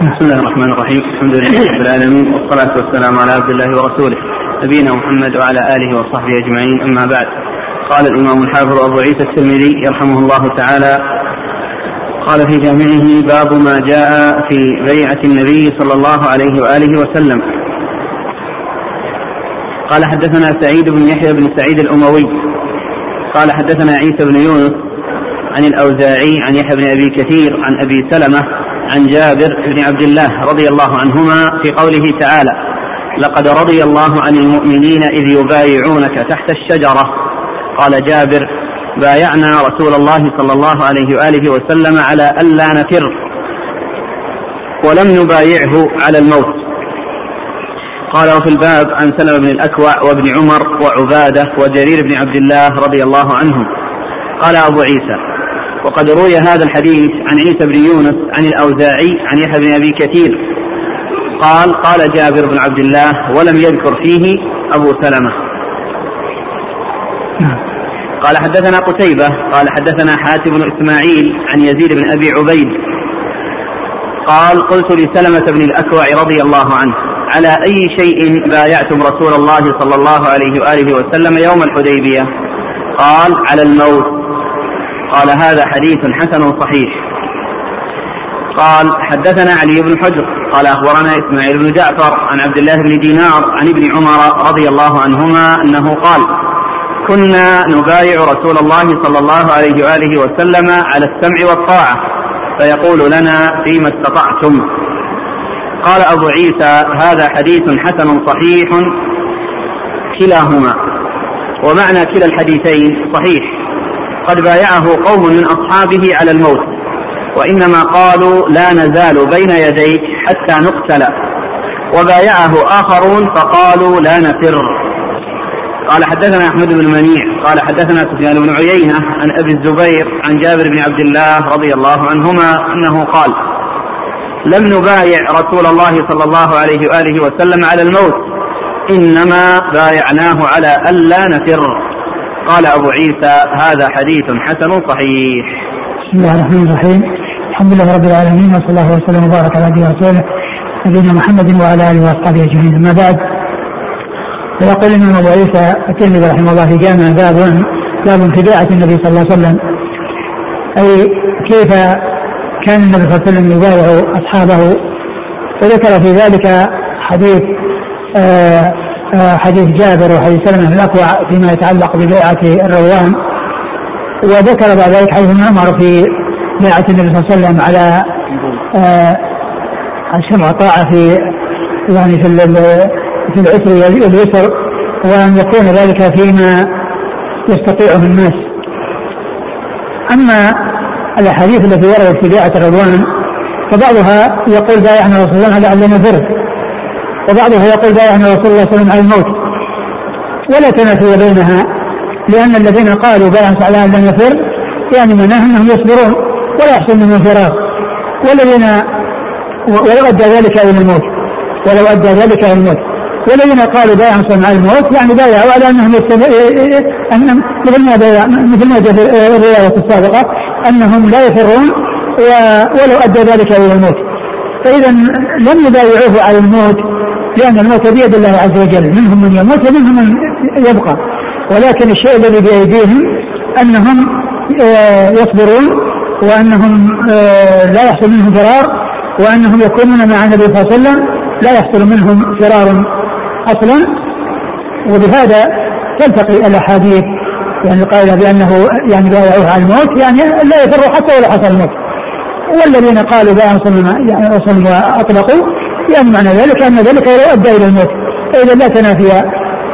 بسم الله الرحمن الرحيم. الحمد لله رب العالمين والصلاة والسلام على عبد الله ورسوله نبينا محمد وعلى آله وصحبه أجمعين أما بعد. قال الإمام الحافظ أبو عيسى الترمذي يرحمه الله تعالى قال في جامعه باب ما جاء في بيعة النبي صلى الله عليه وآله وسلم. قال حدثنا سعيد بن يحيى بن سعيد الأموي. قال حدثنا عيسى بن يونس عن الأوزاعي عن يحيى بن أبي كثير عن أبي سلمة عن جابر بن عبد الله رضي الله عنهما في قوله تعالى لقد رضي الله عن المؤمنين إذ يبايعونك تحت الشجرة. قال جابر بايعنا رسول الله صلى الله عليه وآله وسلم على ألا نفر ولم نبايعه على الموت. قال وفي الباب عن سلمة بن الأكوع وابن عمر وعبادة وجرير بن عبد الله رضي الله عنهم. قال أبو عيسى وقد روي هذا الحديث عن عيسى بن يونس عن الأوزاعي عن يحيى بن أبي كثير. قال قال جابر بن عبد الله ولم يذكر فيه أبو سلمة. قال حدثنا قتيبة. قال حدثنا حاتم بن إسماعيل عن يزيد بن أبي عبيد. قال قلت لسلمة بن الأكوع رضي الله عنه على أي شيء بايعتم رسول الله صلى الله عليه وآله وسلم يوم الحديبية؟ قال على الموت. قال هذا حديث حسن صحيح. قال حدثنا علي بن حجر قال أخبرنا إسماعيل بن جعفر عن عبد الله بن دينار عن ابن عمر رضي الله عنهما أنه قال كنا نبايع رسول الله صلى الله عليه وآله وسلم على السمع والطاعة فيقول لنا فيما استطعتم. قال أبو عيسى هذا حديث حسن صحيح كلاهما. ومعنى كلا الحديثين صحيح. قد بايعه قوم من أصحابه على الموت وإنما قالوا لا نزال بين يديك حتى نقتل. وبايعه آخرون فقالوا لا نفر. قال حدثنا أحمد بن منيع قال حدثنا سفيان بن عيينة عن أبي الزبير عن جابر بن عبد الله رضي الله عنهما أنه قال لم نبايع رسول الله صلى الله عليه وآله وسلم على الموت إنما بايعناه على ألا نفر. قال أبو عيسى هذا حديث حسن صحيح. بسم الله الرحمن الرحيم. الحمد لله رب العالمين وصلى الله وسلم وبارك على نبينا ورسوله نبينا محمد وعلى آله وأصحابه أجمعين. أما بعد فيقول الامام أبو عيسى الترمذي رحمه الله في جامع باب باب في بيعه النبي صلى الله عليه وسلم. أي كيف كان النبي صلى الله عليه وسلم يبايع أصحابه؟ وذكر في ذلك حديث آآ حديث جابر وحديث سلمة بن الاكوع فيما يتعلق ببيعة الروان. وذكر بعد ذلك حديث ابن عمر في بيعة النبي صلى الله عليه وسلم على السمع والطاعه في يعني في في العسر واليسر وأن يكون ذلك فيما يستطيعه الناس. أما الأحاديث التي وردت في بيعة الرضوان فبعضها يقول بايعنا رسول الله على ان نفر. وبعضها يقول بايعنا رسول الله صلى الله عليه وسلم على الموت. ولا تنافي بينها لأن الذين قالوا بايعنا على أن نفر يعني معناه أنهم يصبرون ولا يحصل منهم فراغ والذين ولو أدى ذلك إلى الموت ولو أدى ذلك إلى الموت. والذين قالوا بايع على الموت يعني بايعوا على أنهم أنهم مثل ما بايع مثل ما جاء في الرواية السابقة أنهم لا يفرون ولو أدى ذلك إلى الموت. فإذا لم يبايعوه على الموت لأن الموت بيد الله عز وجل. منهم من يموت ومنهم من يبقى. ولكن الشيء الذي بأيديهم أنهم يصبرون وأنهم لا يحصل منهم فرار وأنهم يكونون مع النبي صلى الله عليه وسلم لا يحصل منهم فرار أصلا. وبهذا تلتقي الأحاديث. يعني قائله بأنه يعني بايعوه على الموت يعني لا يفر حتى ولو حصل الموت. والذين قالوا بايع يعني وصل يعني معنى ذلك أن ذلك لو ادى إلى الموت فإذا لا تنافي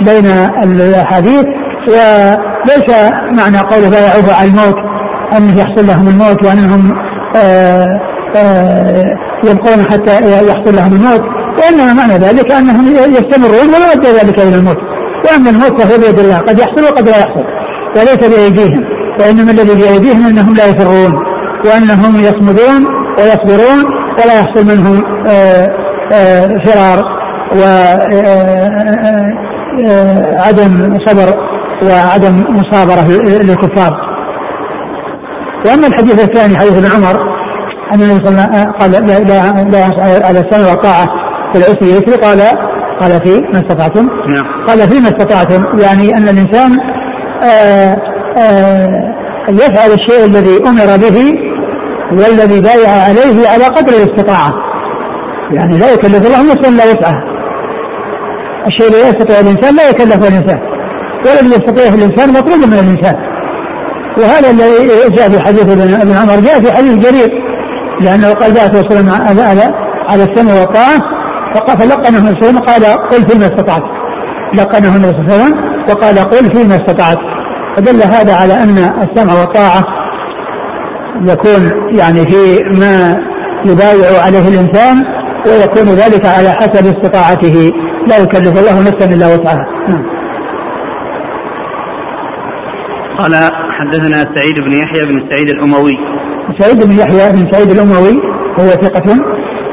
بين الأحاديث وليس معنى قول بايعوه على الموت أنه يحصل لهم الموت وأنهم آآ آآ يبقون حتى يحصل لهم الموت وإنما معنى ذلك أنهم يستمرون ولو ادى ذلك إلى الموت. وأما الموت فهو بيد الله قد يحصل وقد لا يحصل وليس بأيديهم وإنما الذي بأيديهم أنهم لا يفرون وأنهم يصمدون ويصبرون ولا يحصل منهم آآ فرار وعدم صبر وعدم مصابرة للكفار. وأما الحديث الثاني حديث ابن عمر أن النبي صلى الله عليه وسلم قال لا لا لا على السمع والطاعة في العسر يسر قال قال في ما استطعتم. نعم. قال فيما استطعتم. يعني أن الإنسان آآ آآ يفعل الشيء الذي أمر به والذي بايع عليه على قدر الاستطاعة. يعني لا يكلف الله نفسا الا وسعها الشيء الذي يستطيع الإنسان لا يكلف الإنسان. والذي يستطيعه الإنسان مطلوب من الإنسان. وهذا الذي جاء في حديث ابن عمر جاء في حديث جرير. لأنه قال جاء وسلم على على, على السمع والطاعة فقال فلقنه النبي صلى قال قل فيما استطعت. لقنه النبي صلى الله عليه وسلم وقال قل فيما استطعت. فدل هذا على أن السمع والطاعة يكون يعني في ما يبايع عليه الإنسان ويكون ذلك على حسب استطاعته. لا يكلف الله نفسا إلا وسعها. نعم. قال حدثنا سعيد بن يحيى بن سعيد الأموي. سعيد بن يحيى بن سعيد الأموي وهو ثقة؟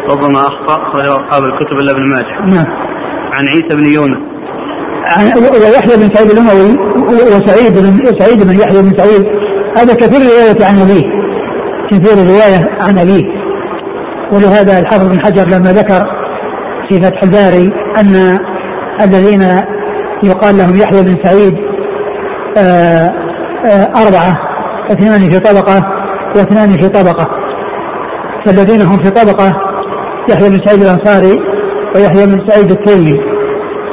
ربما أخطأ أخرجه أصحاب الكتب إلا ابن ماجه. نعم. عن عيسى بن يونس. ويحيى بن سعيد الأموي وسعيد بن سعيد بن يحيى بن سعيد. هذا كثير رواية عن أبيه كثير رواية عن أبيه ولهذا الحافظ بن حجر لما ذكر في فتح الباري أن الذين يقال لهم يحيى بن سعيد آآ آآ أربعة اثنان في طبقة واثنان في طبقة. فالذين هم في طبقة يحيى بن سعيد الأنصاري ويحيى بن سعيد التيمي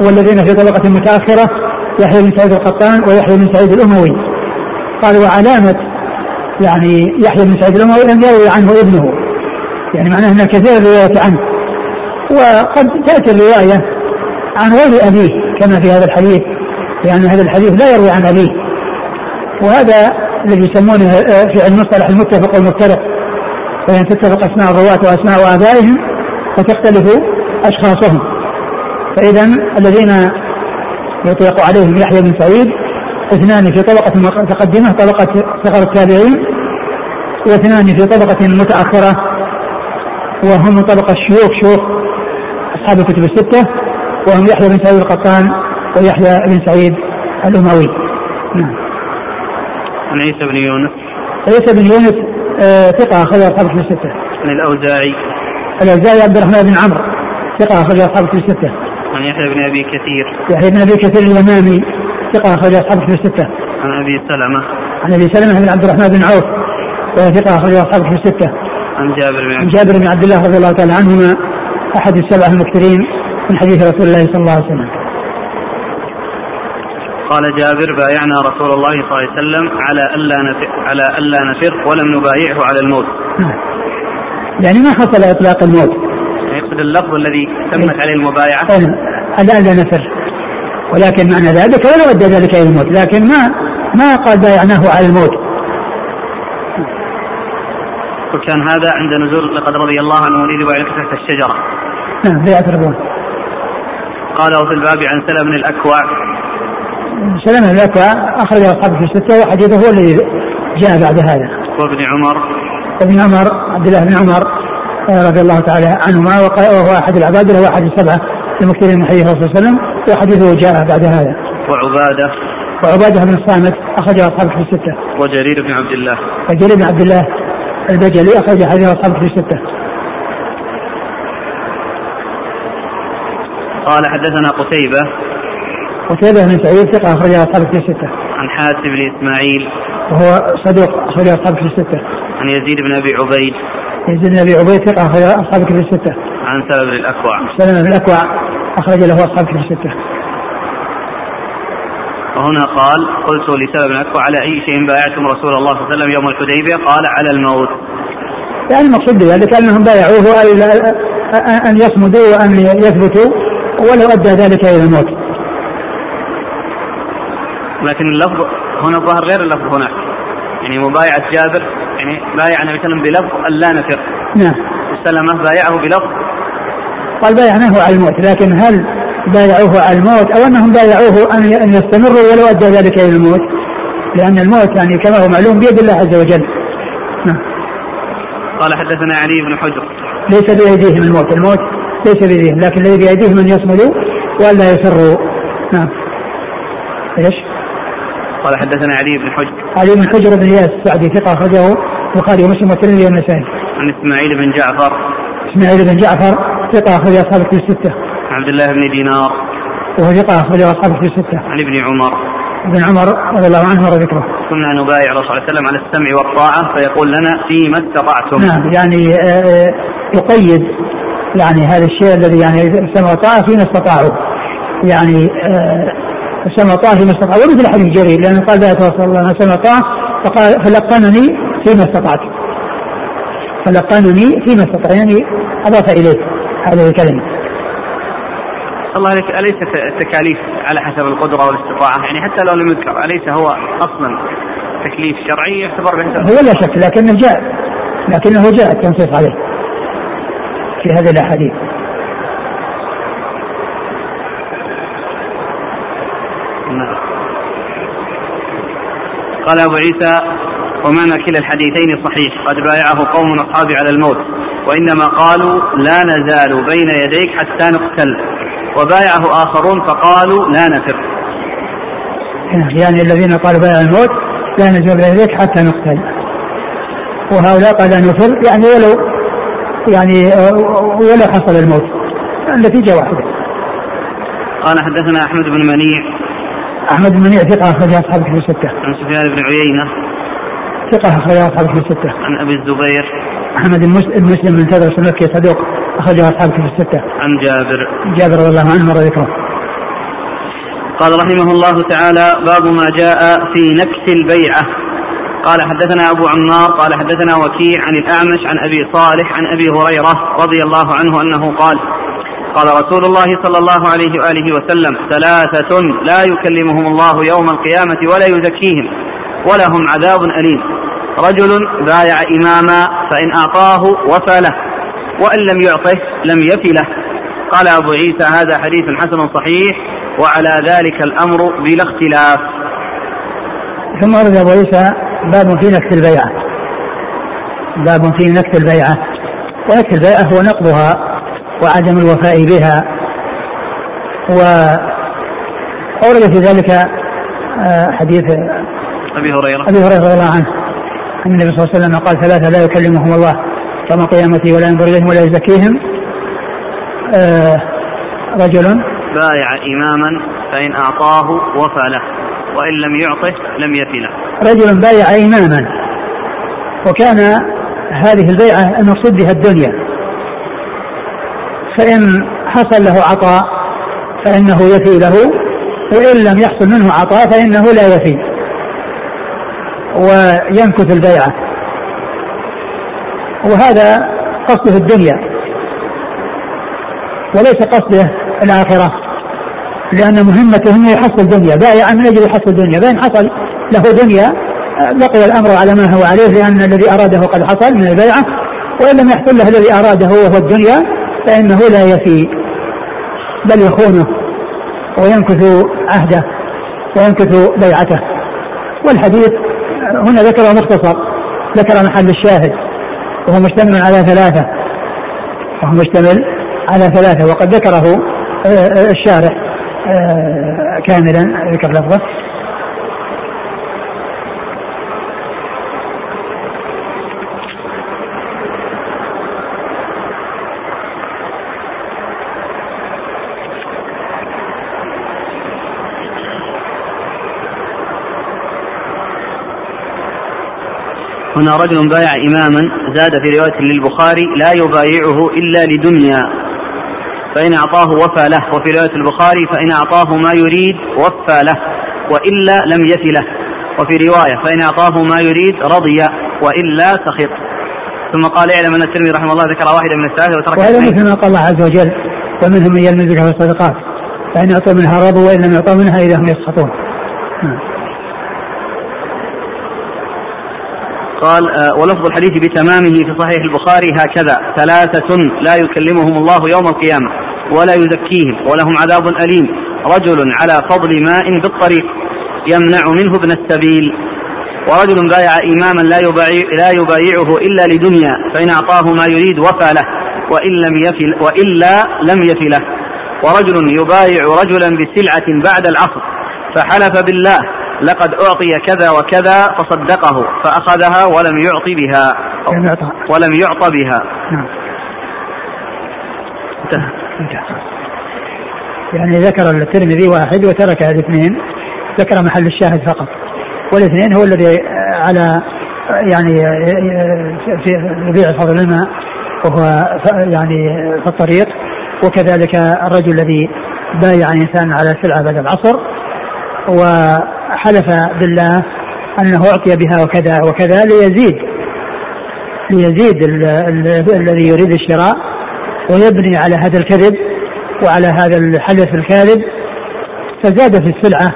والذين في طبقة متأخرة يحيى بن سعيد القطان ويحيى بن سعيد الأموي. قال وعلامة يعني يحيى بن سعيد الأموي لم يروي عنه ابنه. يعني معناه أن كثير الرواية عنه. وقد تأتي الرواية عن غير أبيه كما في هذا الحديث لأن هذا الحديث لا يروي عن أبيه. وهذا الذي يسمونه في المصطلح المتفق والمفترق فإن تتفق أسماء الرواة وأسماء آبائهم فتختلف أشخاصهم. فإذا الذين يطلق عليهم يحيى بن سعيد اثنان في طبقة متقدمة طبقة صغر التابعين واثنان في طبقة متأخرة. وهم من طبقة الشيوخ شيوخ أصحاب الكتب الستة وهم يحيى بن سعيد القطان ويحيى بن سعيد الأموي. نعم. عن عيسى بن يونس. عيسى بن يونس آه ثقة أخرج أصحاب الكتب الستة. عن الأوزاعي. الأوزاعي عبد الرحمن بن عمرو ثقة أخرج أصحاب الكتب الستة. عن يحيى بن أبي كثير. يحيى بن أبي كثير اليمامي ثقة أخرج أصحاب الكتب الستة. عن أبي سلمة. عن أبي سلمة بن عبد الرحمن بن عوف وهو ثقة أخرج أصحاب الكتب الستة. عن جابر بن عبد جابر بن عبد الله رضي الله تعالى عنهما أحد السبعة المكثرين من حديث رسول الله صلى الله عليه وسلم. قال جابر بايعنا رسول الله صلى الله عليه وسلم على نفر على ألا نفر ولم نبايعه على الموت. نعم. يعني ما حصل إطلاق الموت؟ يقصد اللفظ الذي تمت عليه المبايعة. على ألا نفر. ولكن معنى ذلك ولو أدى ذلك إلى الموت. لكن ما ما قال بايعناه على الموت. وكان هذا عند نزول لقد رضي الله عنه ولي بايعك تحت الشجرة. نعم بيعة الرضوان قال وفي الباب عن سلم بن الأكوع. سلمة الأكوع أخرج أصحابه في الستة وحديثه هو الذي جاء بعد هذا. وابن عمر. ابن عمر عبد الله بن عمر آه، رضي الله تعالى عنهما وهو أحد العباد له أحد السبعة المكثرين من حديث الرسول صلى الله عليه وسلم وحديثه جاء بعد هذا. وعبادة. وعبادة بن الصامت أخرج أصحابه في الستة. وجرير بن عبد الله. وجرير بن عبد الله. البجلي أخرج حديث أصحابه في الستة. قال حدثنا قتيبة. قتيبة بن سعيد ثقة أخرج أصحابه في الستة. عن حاتم بن إسماعيل. وهو صدوق أخرج أصحابه في الستة. عن يزيد بن أبي عبيد. يزيد بن أبي عبيد ثقة أخرج أصحابه في الستة. عن سلم بن الأكوع. سلمة بن الأكوع أخرج له أصحابه في الستة. وهنا قال قلت لسلم بن الأكوع على أي شيء بايعتم رسول الله صلى الله عليه وسلم يوم الحديبية؟ قال على الموت. يعني المقصود بذلك أنهم بايعوه أن- يصمدوا وأن يثبتوا ولو أدى ذلك إلى الموت. لكن اللفظ هنا الظاهر غير اللفظ هناك يعني مبايعة جابر يعني بايع النبي صلى الله عليه وسلم بلفظ أن لا نفر نعم. وسلمة بايعه بلفظ. قال بايعناه على الموت لكن هل بايعوه على الموت أو أنهم بايعوه أن يستمروا ولو أدى ذلك إلى الموت. لأن الموت يعني كما هو معلوم بيد الله عز وجل. نعم. قال حدثنا علي بن حجر. ليس بأيديهم الموت. الموت ليس بأيديهم لكن الذي بأيديهم أن يصمدوا وألا يسروا. نعم. إيش؟ قال حدثنا علي بن حجر. علي بن حجر بن إياس السعدي ثقة أخرجه البخاري ومسلم والترمذي والنسائي. عن إسماعيل بن جعفر. إسماعيل بن جعفر ثقة أخرج أصحاب في الستة. عبد الله بن دينار. وهو ثقة أخرج أصحاب في الستة. عن ابن عمر. ابن عمر رضي الله عنه ذكره كنا نبايع الرسول صلى الله عليه وسلم على السمع والطاعة فيقول لنا فيما استطعتم. نعم يعني آه، آه، يقيد يعني هذا الشيء الذي يعني السمع والطاعة فيما استطاعوا. يعني آه، السمع والطاعة فيما استطاعوا. ومثل حديث جرير لأنه قال لا توصل الله السمع والطاعة فقال فلقنني فيما استطعت. فلقنني فيما استطعت يعني أضاف إليه هذه الكلمة. الله عليك أليس التكاليف على حسب القدرة والاستطاعة؟ يعني حتى لو لم يذكر أليس هو أصلا تكليف شرعي يعتبر بحسب هو لا شك لكنه جاء لكنه جاء التنصيص عليه في هذه الأحاديث. نعم. قال أبو عيسى ومعنى كلا الحديثين صحيح قد بايعه قوم أصحابي على الموت وإنما قالوا لا نزال بين يديك حتى نقتل. وبايعه آخرون فقالوا لا نفر. يعني الذين قالوا بايع الموت لا نزول إليك حتى نقتل. وهؤلاء قال نفر يعني ولو يعني ولو حصل الموت. النتيجة واحدة. قال حدثنا أحمد بن منيع. أحمد بن منيع ثقة أخرج أصحابه في الستة. عن سفيان بن عيينة. ثقة أخرج أصحابه في الستة. عن أبي الزبير. أحمد بن مسلم بن تدرس المكي صدوق أخرجه أصحاب في الستة. عن جابر. جابر رضي الله عنه مر ذكره. قال رحمه الله تعالى باب ما جاء في نكس البيعة قال حدثنا أبو عمار قال حدثنا وكيع عن الأعمش عن أبي صالح عن أبي هريرة رضي الله عنه أنه قال قال رسول الله صلى الله عليه وآله وسلم ثلاثة لا يكلمهم الله يوم القيامة ولا يزكيهم ولهم عذاب أليم رجل بايع إماما فإن أعطاه وفى له وإن لم يعطه لم يف له. قال أبو عيسى هذا حديث حسن صحيح وعلى ذلك الأمر بلا اختلاف. ثم ورد أبو عيسى باب في نكث البيعة. باب في نكث البيعة. ونكث البيعة هو نقضها وعدم الوفاء بها. وأورد في ذلك آه، حديث أبي هريرة. أبي هريرة رضي الله عنه. أن النبي صلى الله عليه وسلم قال ثلاثة لا يكلمهم الله. يوم القيامة ولا ينظر إليهم ولا يزكيهم آه رجل بايع إماما فإن أعطاه وفى له وإن لم يعطه لم يفي له. رجل بايع إماما وكان هذه البيعة المقصود بها الدنيا. فإن حصل له عطاء فإنه يفي له وإن لم يحصل منه عطاء فإنه لا يفي. وينكث البيعة. وهذا قصده الدنيا وليس قصده الآخرة لأن مهمته أنه يحصل دنيا بائعا من أجل يحصل دنيا فإن حصل له دنيا بقي الأمر على ما هو عليه لأن الذي أراده قد حصل من البيعة وإن لم يحصل له الذي أراده وهو الدنيا فإنه لا يفي بل يخونه وينكث عهده وينكث بيعته. والحديث هنا ذكر مختصر ذكر محل الشاهد. وهو مشتمل على ثلاثة. وهو مشتمل على ثلاثة. وقد ذكره آه، آه، الشارح آه، كاملا ذكر لفظه. هنا رجل بايع إماما زاد في رواية للبخاري لا يبايعه إلا لدنيا. فإن أعطاه وفى له. وفي رواية البخاري فإن أعطاه ما يريد وفى له. وإلا لم يف له. وفي رواية فإن أعطاه ما يريد رضي وإلا سخط. ثم قال اعلم أن الترمذي رحمه الله ذكر واحدة من الثلاثة وترك وهذا مثل ما قال الله عز وجل ومنهم من يلمزك في الصدقات. فإن أعطوا منها رضوا وإن لم يعطوا منها إذا هم يسخطون. قال آه، ولفظ الحديث بتمامه في صحيح البخاري هكذا ثلاثة لا يكلمهم الله يوم القيامة ولا يزكيهم ولهم عذاب أليم. رجل على فضل ماء بالطريق يمنع منه ابن السبيل. ورجل بايع إماما لا, يبايع لا يبايعه إلا لدنيا فإن أعطاه ما يريد وفى له وإن لم يفي وإلا لم يفي له ورجل يبايع رجلا بسلعة بعد العصر فحلف بالله لقد أعطي كذا وكذا فصدقه فأخذها ولم يعط بها. ولم يعطى بها. نعم. انتهى. انتهى. يعني ذكر الترمذي واحد وترك الاثنين ذكر محل الشاهد فقط. والاثنين هو الذي على يعني في بيع فضل الماء وهو يعني في الطريق. وكذلك الرجل الذي بايع إنسان على سلعة بعد العصر. وحلف بالله أنه أعطي بها وكذا وكذا ليزيد ليزيد الذي يريد الشراء ويبني على هذا الكذب وعلى هذا الحلف الكاذب. فزاد في السلعة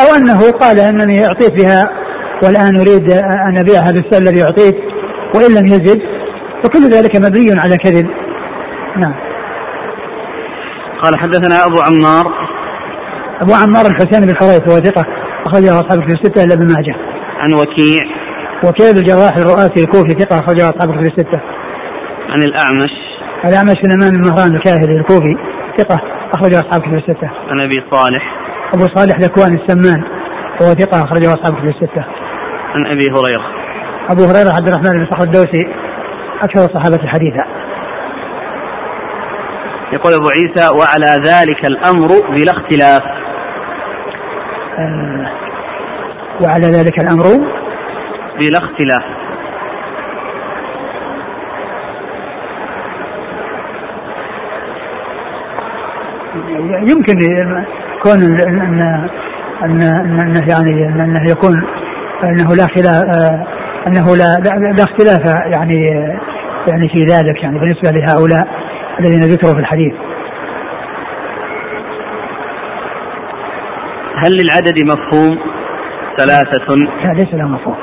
أو أنه قال إنني أعطيت بها والآن أريد أن أبيعها بالسعر الذي أعطيت وإن لم يزد فكل ذلك مبني على كذب. نعم. قال حدثنا أبو عمار. أبو عمار الحسين بن حريث هو ثقة. أخرجه أصحاب في الستة إلا ابن ماجه. عن وكيع. وكيع بن الجراح الرؤاسي الكوفي ثقة أخرجه أصحاب في الستة. عن الأعمش. الأعمش بن أمان المهران الكاهلي الكوفي ثقة أخرجه أصحاب في الستة. عن أبي صالح. أبو صالح ذكوان السمان وهو ثقة أخرجه أصحاب في الستة. عن أبي هريرة. أبو هريرة عبد الرحمن بن صخر الدوسي أكثر الصحابة حديثا. يقول أبو عيسى وعلى ذلك الأمر بلا اختلاف. وعلى ذلك الأمر بلا اختلاف يمكن كون ان ان انه يعني انه يكون إنه لا خلاف آه، إنه لا لا اختلاف يعني يعني في ذلك يعني بالنسبة لهؤلاء الذين ذكروا في الحديث. هل للعدد مفهوم ثلاثة؟ لا ليس له مفهوم.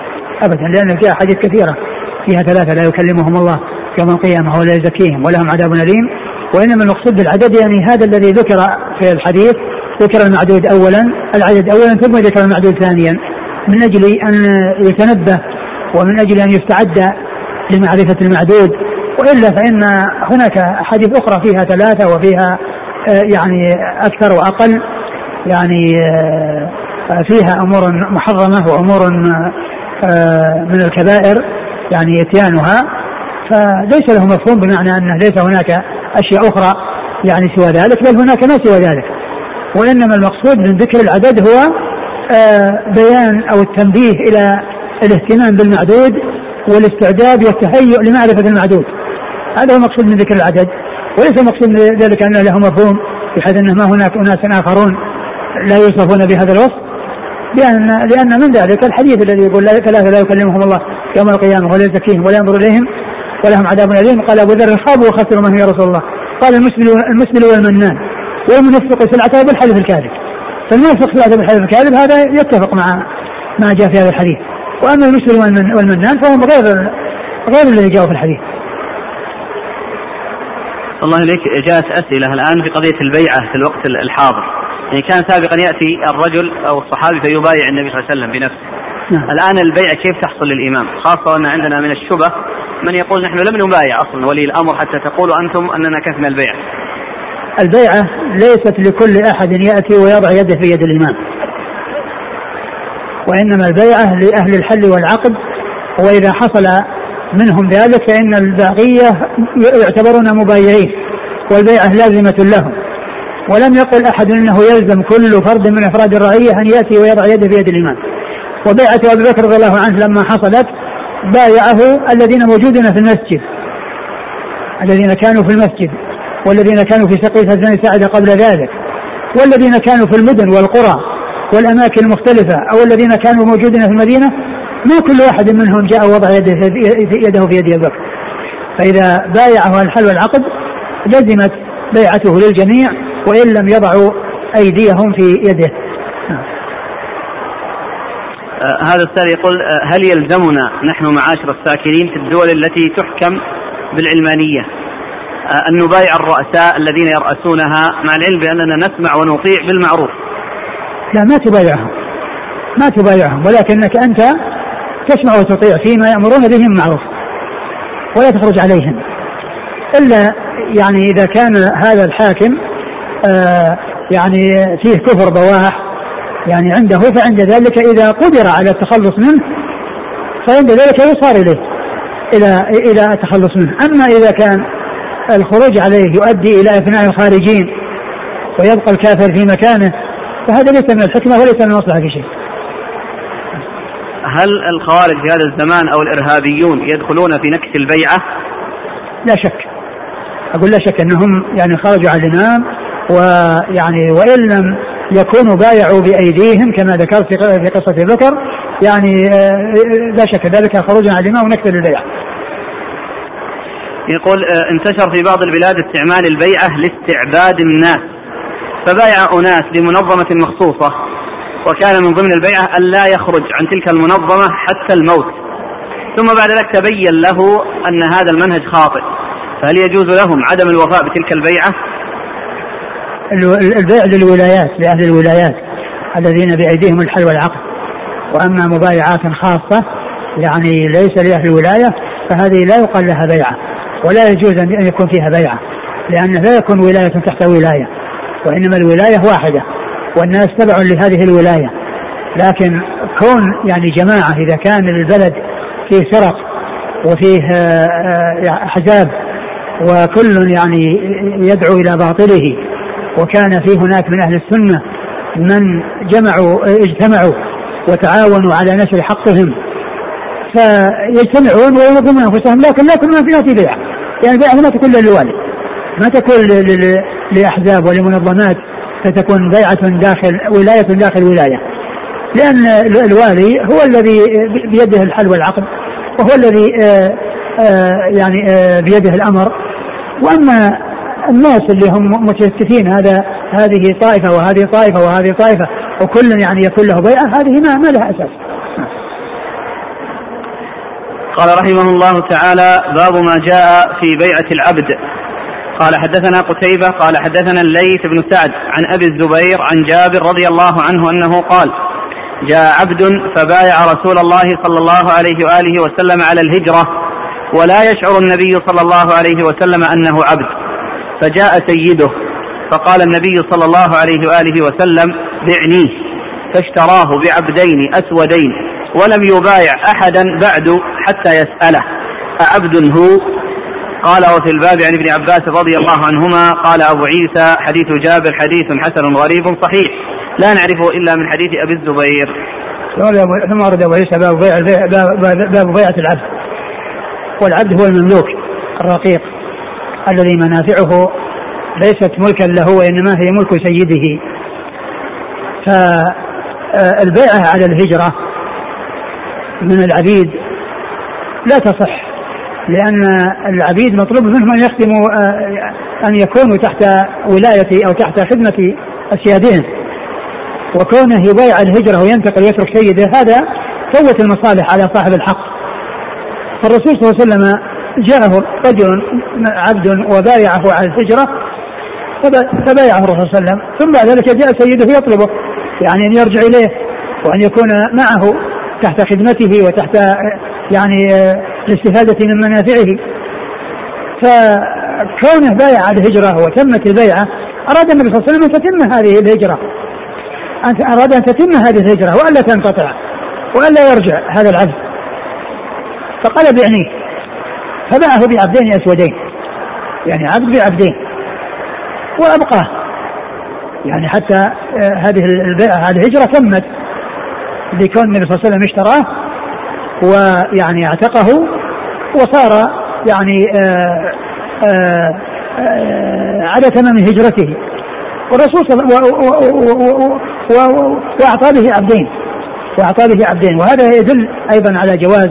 ابدا لأن فيها حديث كثيرة. فيها ثلاثة لا يكلمهم الله يوم القيامة ولا يزكيهم ولهم عذاب أليم. وإنما المقصود بالعدد يعني هذا الذي ذكر في الحديث ذكر المعدود اولا. العدد اولا ثم ذكر المعدود ثانيا. من أجل أن يتنبه ومن أجل أن يستعد لمعرفة المعدود. وإلا فإن هناك أحاديث أخرى فيها ثلاثة وفيها آه، يعني أكثر وأقل. يعني آه، فيها أمور محرمة وأمور آه، من الكبائر يعني إتيانها. فليس له مفهوم بمعنى انه ليس هناك أشياء أخرى يعني سوى ذلك بل هناك ما سوى ذلك. وإنما المقصود من ذكر العدد هو آه، بيان أو التنبيه إلى الاهتمام بالمعدود والاستعداد والتهيؤ لمعرفة المعدود. هذا هو المقصود من ذكر العدد وليس المقصود من ذلك أن له مفهوم بحيث أنه ما هناك اناس آخرون لا يوصفون بهذا الوصف لأن لأن من ذلك الحديث الذي يقول لا ثلاثة لا يكلمهم الله يوم القيامة ولا يزكيهم ولا ينظر إليهم ولهم عذاب أليم. قال أبو ذر خابوا وخسروا من يا رسول الله. قال المسلم المسلم والمنان والمنفق سلعته بالحلف الكاذب. فالمنفق سلعته بالحلف الكاذب هذا يتفق مع ما جاء في هذا الحديث. وأما المسلم والمنان فهم غير غير الذي جاء في الحديث. الله إليك. جاءت أسئلة الآن في قضية البيعة في الوقت الحاضر. يعني كان سابقا يأتي الرجل أو الصحابي فيبايع النبي صلى الله عليه وسلم بنفسه. نعم. الآن البيع كيف تحصل للإمام؟ خاصة أن عندنا من الشبه من يقول نحن لم نبايع أصلا ولي الأمر حتى تقولوا أنتم أننا كفنا البيع. البيعه ليست لكل أحد يأتي ويضع يده في يد الإمام. وإنما البيعه لأهل الحل والعقد وإذا حصل منهم ذلك فإن الباقيه يعتبرون مبايعين والبيعه لازمة لهم. ولم يقل أحد أنه يلزم كل فرد من أفراد الرعية أن يأتي ويضع يده في يد الإمام. وبيعة أبي بكر رضي الله عنه لما حصلت بايعه الذين موجودون في المسجد. الذين كانوا في المسجد والذين كانوا في سقيفه بن ساعده قبل ذلك والذين كانوا في المدن والقرى والأماكن المختلفة أو الذين كانوا موجودين في المدينة ما كل واحد منهم جاء وضع يده في يده في يد أبي بكر. فإذا بايعه الحل والعقد لزمت بيعته للجميع وإن لم يضعوا أيديهم في يده. آه هذا السائل يقول آه هل يلزمنا نحن معاشر الساكنين في الدول التي تحكم بالعلمانية؟ آه أن نبايع الرؤساء الذين يرأسونها مع العلم بأننا نسمع ونطيع بالمعروف. لا ما تبايعهم. ما تبايعهم ولكنك أنت تسمع وتطيع فيما يأمرون به معروف ولا تخرج عليهم. إلا يعني إذا كان هذا الحاكم يعني فيه كفر بواح يعني عنده فعند ذلك إذا قدر على التخلص منه فعند ذلك يصار إليه إلى إلى التخلص منه، أما إذا كان الخروج عليه يؤدي إلى افناء الخارجين ويبقى الكافر في مكانه فهذا ليس من الحكمة وليس من المصلحه في شيء. هل الخوارج في هذا الزمان أو الإرهابيون يدخلون في نكس البيعة؟ لا شك. أقول لا شك أنهم يعني خرجوا على الإمام ويعني وإن لم يكونوا بايعوا بأيديهم كما ذكرت في قصه بكر يعني آه، لا شك ذلك خروج على الامام ونكس البيعه. يقول آه، انتشر في بعض البلاد استعمال البيعة لاستعباد الناس فبايع أناس لمنظمه مخصوصة وكان من ضمن البيعة أن لا يخرج عن تلك المنظمة حتى الموت ثم بعد ذلك تبين له أن هذا المنهج خاطئ فهل يجوز لهم عدم الوفاء بتلك البيعة البيع للولايات لأهل الولايات الذين بأيديهم الحل والعقد. وأما مبايعات خاصة يعني ليس لأهل الولاية فهذه لا يقال لها بيعة ولا يجوز أن يكون فيها بيعة لأنه لا يكون ولاية تحت ولاية وإنما الولاية واحدة والناس تبع لهذه الولاية. لكن كون يعني جماعة إذا كان البلد فيه فرق وفيه آه، آه، أحزاب وكل يعني يدعو إلى باطله وكان في هناك من أهل السنة من جمعوا اجتمعوا وتعاونوا على نشر حقهم. فيجتمعون وينظمون أنفسهم لكن لا ما في بيع يعني بيع ما تكون للوالي ما تكون لأحزاب ولمنظمات فتكون بيعة داخل ولاية داخل ولاية لأن الوالي هو الذي بيده الحل والعقد وهو الذي آه، آه، يعني آه، بيده الأمر. وأما الناس اللي هم متشتتين هذا هذه طائفة وهذه طائفة وهذه طائفة وكل يعني يكون له بيعة هذه ما ما لها أساس. قال رحمه الله تعالى باب ما جاء في بيعة العبد. قال حدثنا قتيبة قال حدثنا الليث بن سعد عن أبي الزبير عن جابر رضي الله عنه أنه قال جاء عبد فبايع رسول الله صلى الله عليه وآله وسلم على الهجرة ولا يشعر النبي صلى الله عليه وسلم أنه عبد. فجاء سيده فقال النبي صلى الله عليه وآله وسلم بعنيه فاشتراه بعبدين أسودين ولم يبايع أحدا بعد حتى يسأله أعبد هو؟ قال وفي الباب عن ابن عباس رضي الله عنهما قال أبو عيسى حديث جابر حديث حسن غريب صحيح لا نعرفه إلا من حديث أبي الزبير. ثم ورد أبو عيسى باب بيع باب بيعة العبد والعبد هو المملوك الرقيق. الذي منافعه ليست ملكا له وإنما هي ملك سيده. فالبيعة على الهجرة من العبيد لا تصح لأن العبيد مطلوب منهم أن يخدموا آه، أن يكونوا تحت ولاية أو تحت خدمة أسيادهم وكونه يبايع الهجرة وينتقل ويترك سيده هذا فوت المصالح على صاحب الحق. فالرسول صلى الله عليه وسلم جاءه رجل عبد وبايعه على الهجرة فبايعه الرسول صلى الله عليه وسلم. ثم بعد ذلك جاء سيده يطلبه يعني أن يرجع إليه وأن يكون معه تحت خدمته وتحت يعني الاستفادة من منافعه. فكونه بايع الهجرة وتمت البيعة أراد النبي صلى الله عليه وسلم أن تتم هذه الهجرة. أراد أن تتم هذه الهجرة وألا تنقطع وألا يرجع هذا العبد. فقال بعنيه فباعه بعبدين أسودين. يعني عبد بعبدين. وأبقاه. يعني حتى آه، هذه البيعة هذه الهجرة تمت بكون النبي صلى الله عليه وسلم اشتراه ويعني اعتقه وصار يعني آه، آه، على تمام هجرته. والرسول صلى وأعطى به عبدين. وأعطى به عبدين. وهذا يدل أيضا على جواز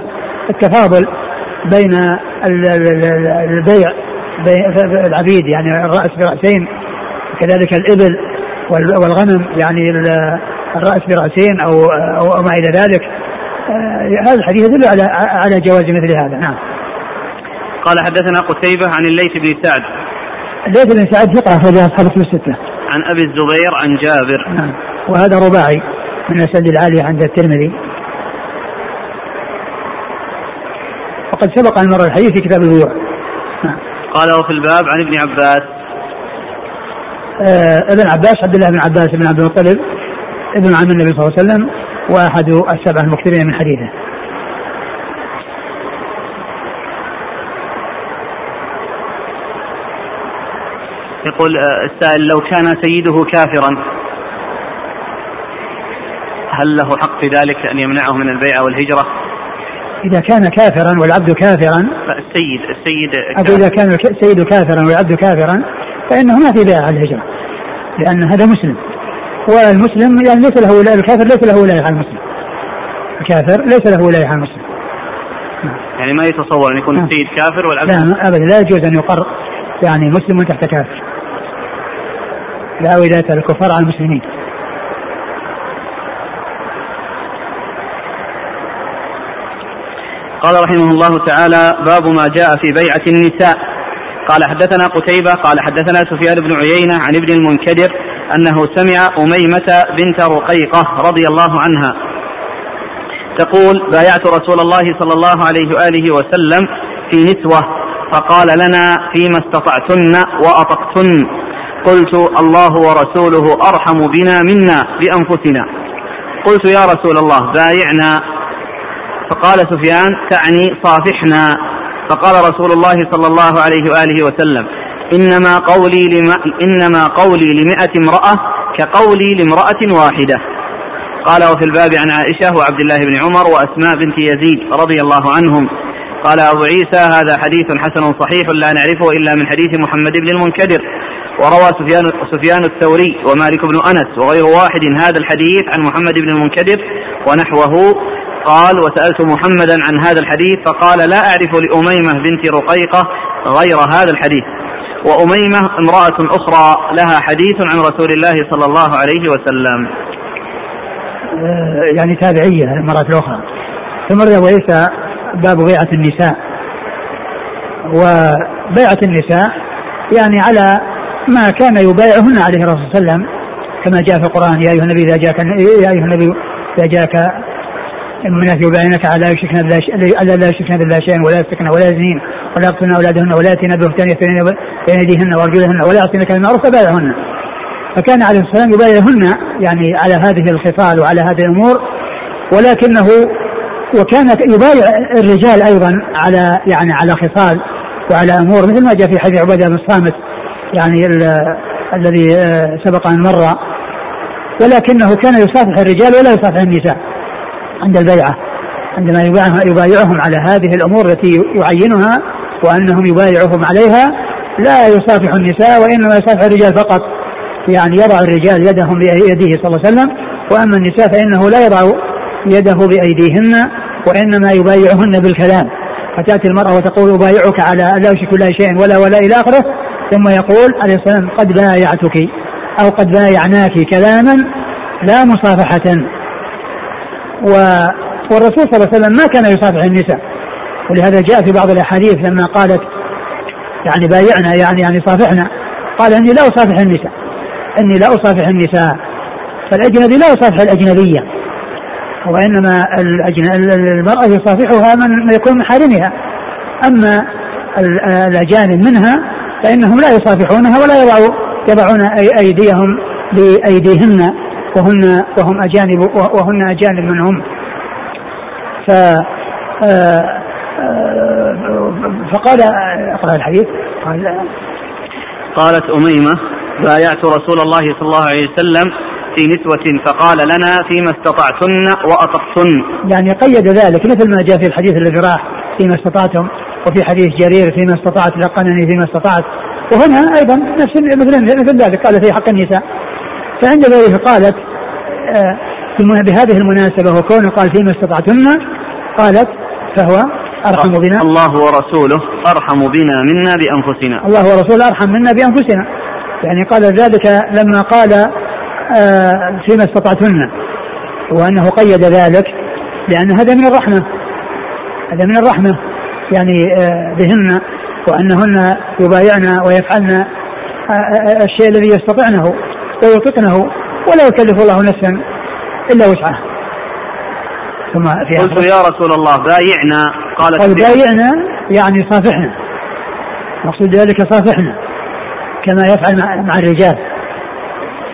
التفاضل بين البيع العبيد يعني الرأس برأسين وكذلك الإبل والغنم يعني الرأس برأسين أو أو ما إلى ذلك. هذا الحديث يدل على على جواز مثل هذا. نعم. قال حدثنا قتيبة عن الليث بن سعد. الليث بن سعد ثقة أخرج أصحاب كتب الستة. عن أبي الزبير عن جابر. نعم. وهذا رباعي من الأسد العالية عند الترمذي. وقد سبق أن مر الحديث في كتاب البيوع قال وفي الباب عن ابن عباس. آه ابن عباس عبد الله بن عباس بن عبد المطلب ابن عم النبي صلى الله عليه وسلم وأحد السبعة المكثرين من حديثه. يقول آه، السائل لو كان سيده كافرا هل له حق في ذلك أن يمنعه من البيع والهجرة؟ إذا كان كافرا والعبد كافرا السيد السيد أقول إذا كان السيد كافرا والعبد كافرا فإنه ما في بيع على الهجرة لأن هذا مسلم. والمسلم يعني ليس له الكافر ليس له ولاية على المسلم. الكافر ليس له ولاية على المسلم. يعني ما يتصور أن يكون السيد كافر والعبد لا أبدا. لا يجوز أن يقر يعني مسلم تحت كافر. لا ولاية الكفار على المسلمين. قال رحمه الله تعالى باب ما جاء في بيعة النساء. قال حدثنا قتيبة قال حدثنا سفيان بن عيينة عن ابن المنكدر أنه سمع أميمة بنت رقيقة رضي الله عنها تقول بايعت رسول الله صلى الله عليه وآله وسلم في نسوة فقال لنا فيما استطعتن وأطقتن. قلت الله ورسوله أرحم بنا منا بأنفسنا. قلت يا رسول الله بايعنا. فقال سفيان تعني صافحنا. فقال رسول الله صلى الله عليه وآله وسلم إنما قولي لما إنما قولي لمئة امرأة كقولي لامرأة واحدة. قال وفي الباب عن عائشة وعبد الله بن عمر وأسماء بنت يزيد رضي الله عنهم. قال أبو عيسى هذا حديث حسن صحيح لا نعرفه إلا من حديث محمد بن المنكدر. وروى سفيان سفيان الثوري ومالك بن أنس وغير واحد هذا الحديث عن محمد بن المنكدر ونحوه. قال وسألت محمدا عن هذا الحديث فقال لا أعرف لأميمة بنت رقيقة غير هذا الحديث. وأميمة امرأة أخرى لها حديث عن رسول الله صلى الله عليه وسلم. آه، يعني تابعية المرأة الأخرى ثم وليس باب بيعة النساء. وبيعة النساء يعني على ما كان يبايعهن عليه الرسول صلى الله عليه وسلم كما جاء في القرآن يا أيها النبي إذا جاءك يا أيها النبي إذا جاءك المناس يبايعنك على يشركن بالله الا لا يشركن بالله شيئا ولا يسرقن ولا يزنين ولا يقتلن أولادهن ولا ياتين بهتان يفترين بين أيديهن وأرجلهن ولا يعصينك بالمعروف فبايعهن فكان عليه الصلاة والسلام يبايعهن يعني على هذه الخصال وعلى هذه الأمور ولكنه وكان يبايع الرجال أيضا على يعني على خصال وعلى أمور مثل ما جاء في حديث عبادة بن الصامت يعني الذي آه، سبق أن مر. ولكنه كان يصافح الرجال ولا يصافح النساء. عند البيعة عندما يبايعهم على هذه الأمور التي يعينها وأنهم يبايعهم عليها لا يصافح النساء وإنما يصافح الرجال فقط. يعني يضع الرجال يدهم بيده صلى الله عليه وسلم وأما النساء فإنه لا يضع يده بأيديهن وإنما يبايعهن بالكلام. فتأتي المرأة وتقول أبايعك على لا أشرك بالله شيئا ولا ولا إلى آخره ثم يقول عليه السلام قد بايعتك أو قد بايعناك كلاما لا مصافحة. و والرسول صلى الله عليه وسلم ما كان يصافح النساء. ولهذا جاء في بعض الأحاديث لما قالت يعني بايعنا يعني يعني صافحنا قال إني لا أصافح النساء. إني لا أصافح النساء. فالأجنبي لا يصافح الأجنبية. وإنما المرأة يصافحها من يكون من أما الأجانب منها فإنهم لا يصافحونها ولا يضعوا يضعون أيديهم بأيديهن. وهن وهم أجانب وهن أجانب منهم. ف آه، آه، فقال أقرأ الحديث. قال قالت أميمة بايعت رسول الله صلى الله عليه وسلم في نسوة فقال لنا فيما استطعتن وأطقتن يعني قيد ذلك مثل ما جاء في الحديث الذي راح فيما استطعتم وفي حديث جرير فيما استطعت لقنني فيما استطعت. وهنا أيضا نفس مثل مثل ذلك قال في حق النساء. فعند ذلك قالت آه، بهذه المناسبة وكونه قال فيما استطعتن قالت فهو أرحم بنا. الله ورسوله أرحم بنا منا بأنفسنا. الله ورسوله أرحم منا بأنفسنا. يعني قال ذلك لما قال آه، فيما استطعتن. وأنه قيد ذلك لأن هذا من الرحمة. هذا من الرحمة. يعني آه، بهن وأنهن يبايعن ويفعلن الشيء الذي يستطعنه ويطقنه ولا يكلف الله نفسا إلا وسعها. ثم في قلت يا رسول الله بايعنا قال قال بايعنا يعني صافحنا. مقصود ذلك صافحنا كما يفعل مع الرجال.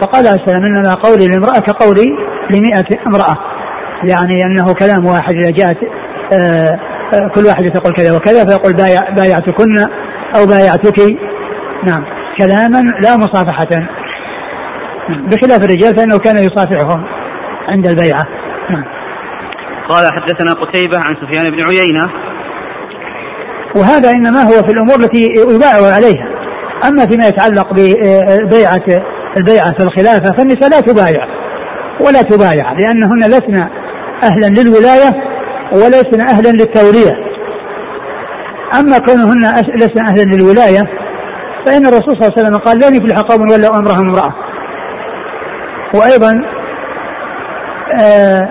فقال عليه السلام إنما قولي لامرأة كقولي لمئة امرأة. يعني أنه كلام واحد إذا جاءت آه، آه، كل واحد تقول كذا وكذا فيقول بايع بايعتكن أو بايعتك. نعم. كلاما لا مصافحة. بخلاف الرجال فإنه كان يصافحهم عند البيعة. نعم. قال حدثنا قتيبة عن سفيان بن عيينة. وهذا إنما هو في الأمور التي يباع عليها. أما فيما يتعلق ببيعة البيعة في الخلافة فالنساء لا تبايع ولا تبايع لأنهن لسن أهلا للولاية ولسن أهلا للتولية أما كونهن لسن أهلا للولاية فإن الرسول صلى الله عليه وسلم قال لن يفلح قوم ولوا أمرهم امرأة. وأيضا آآ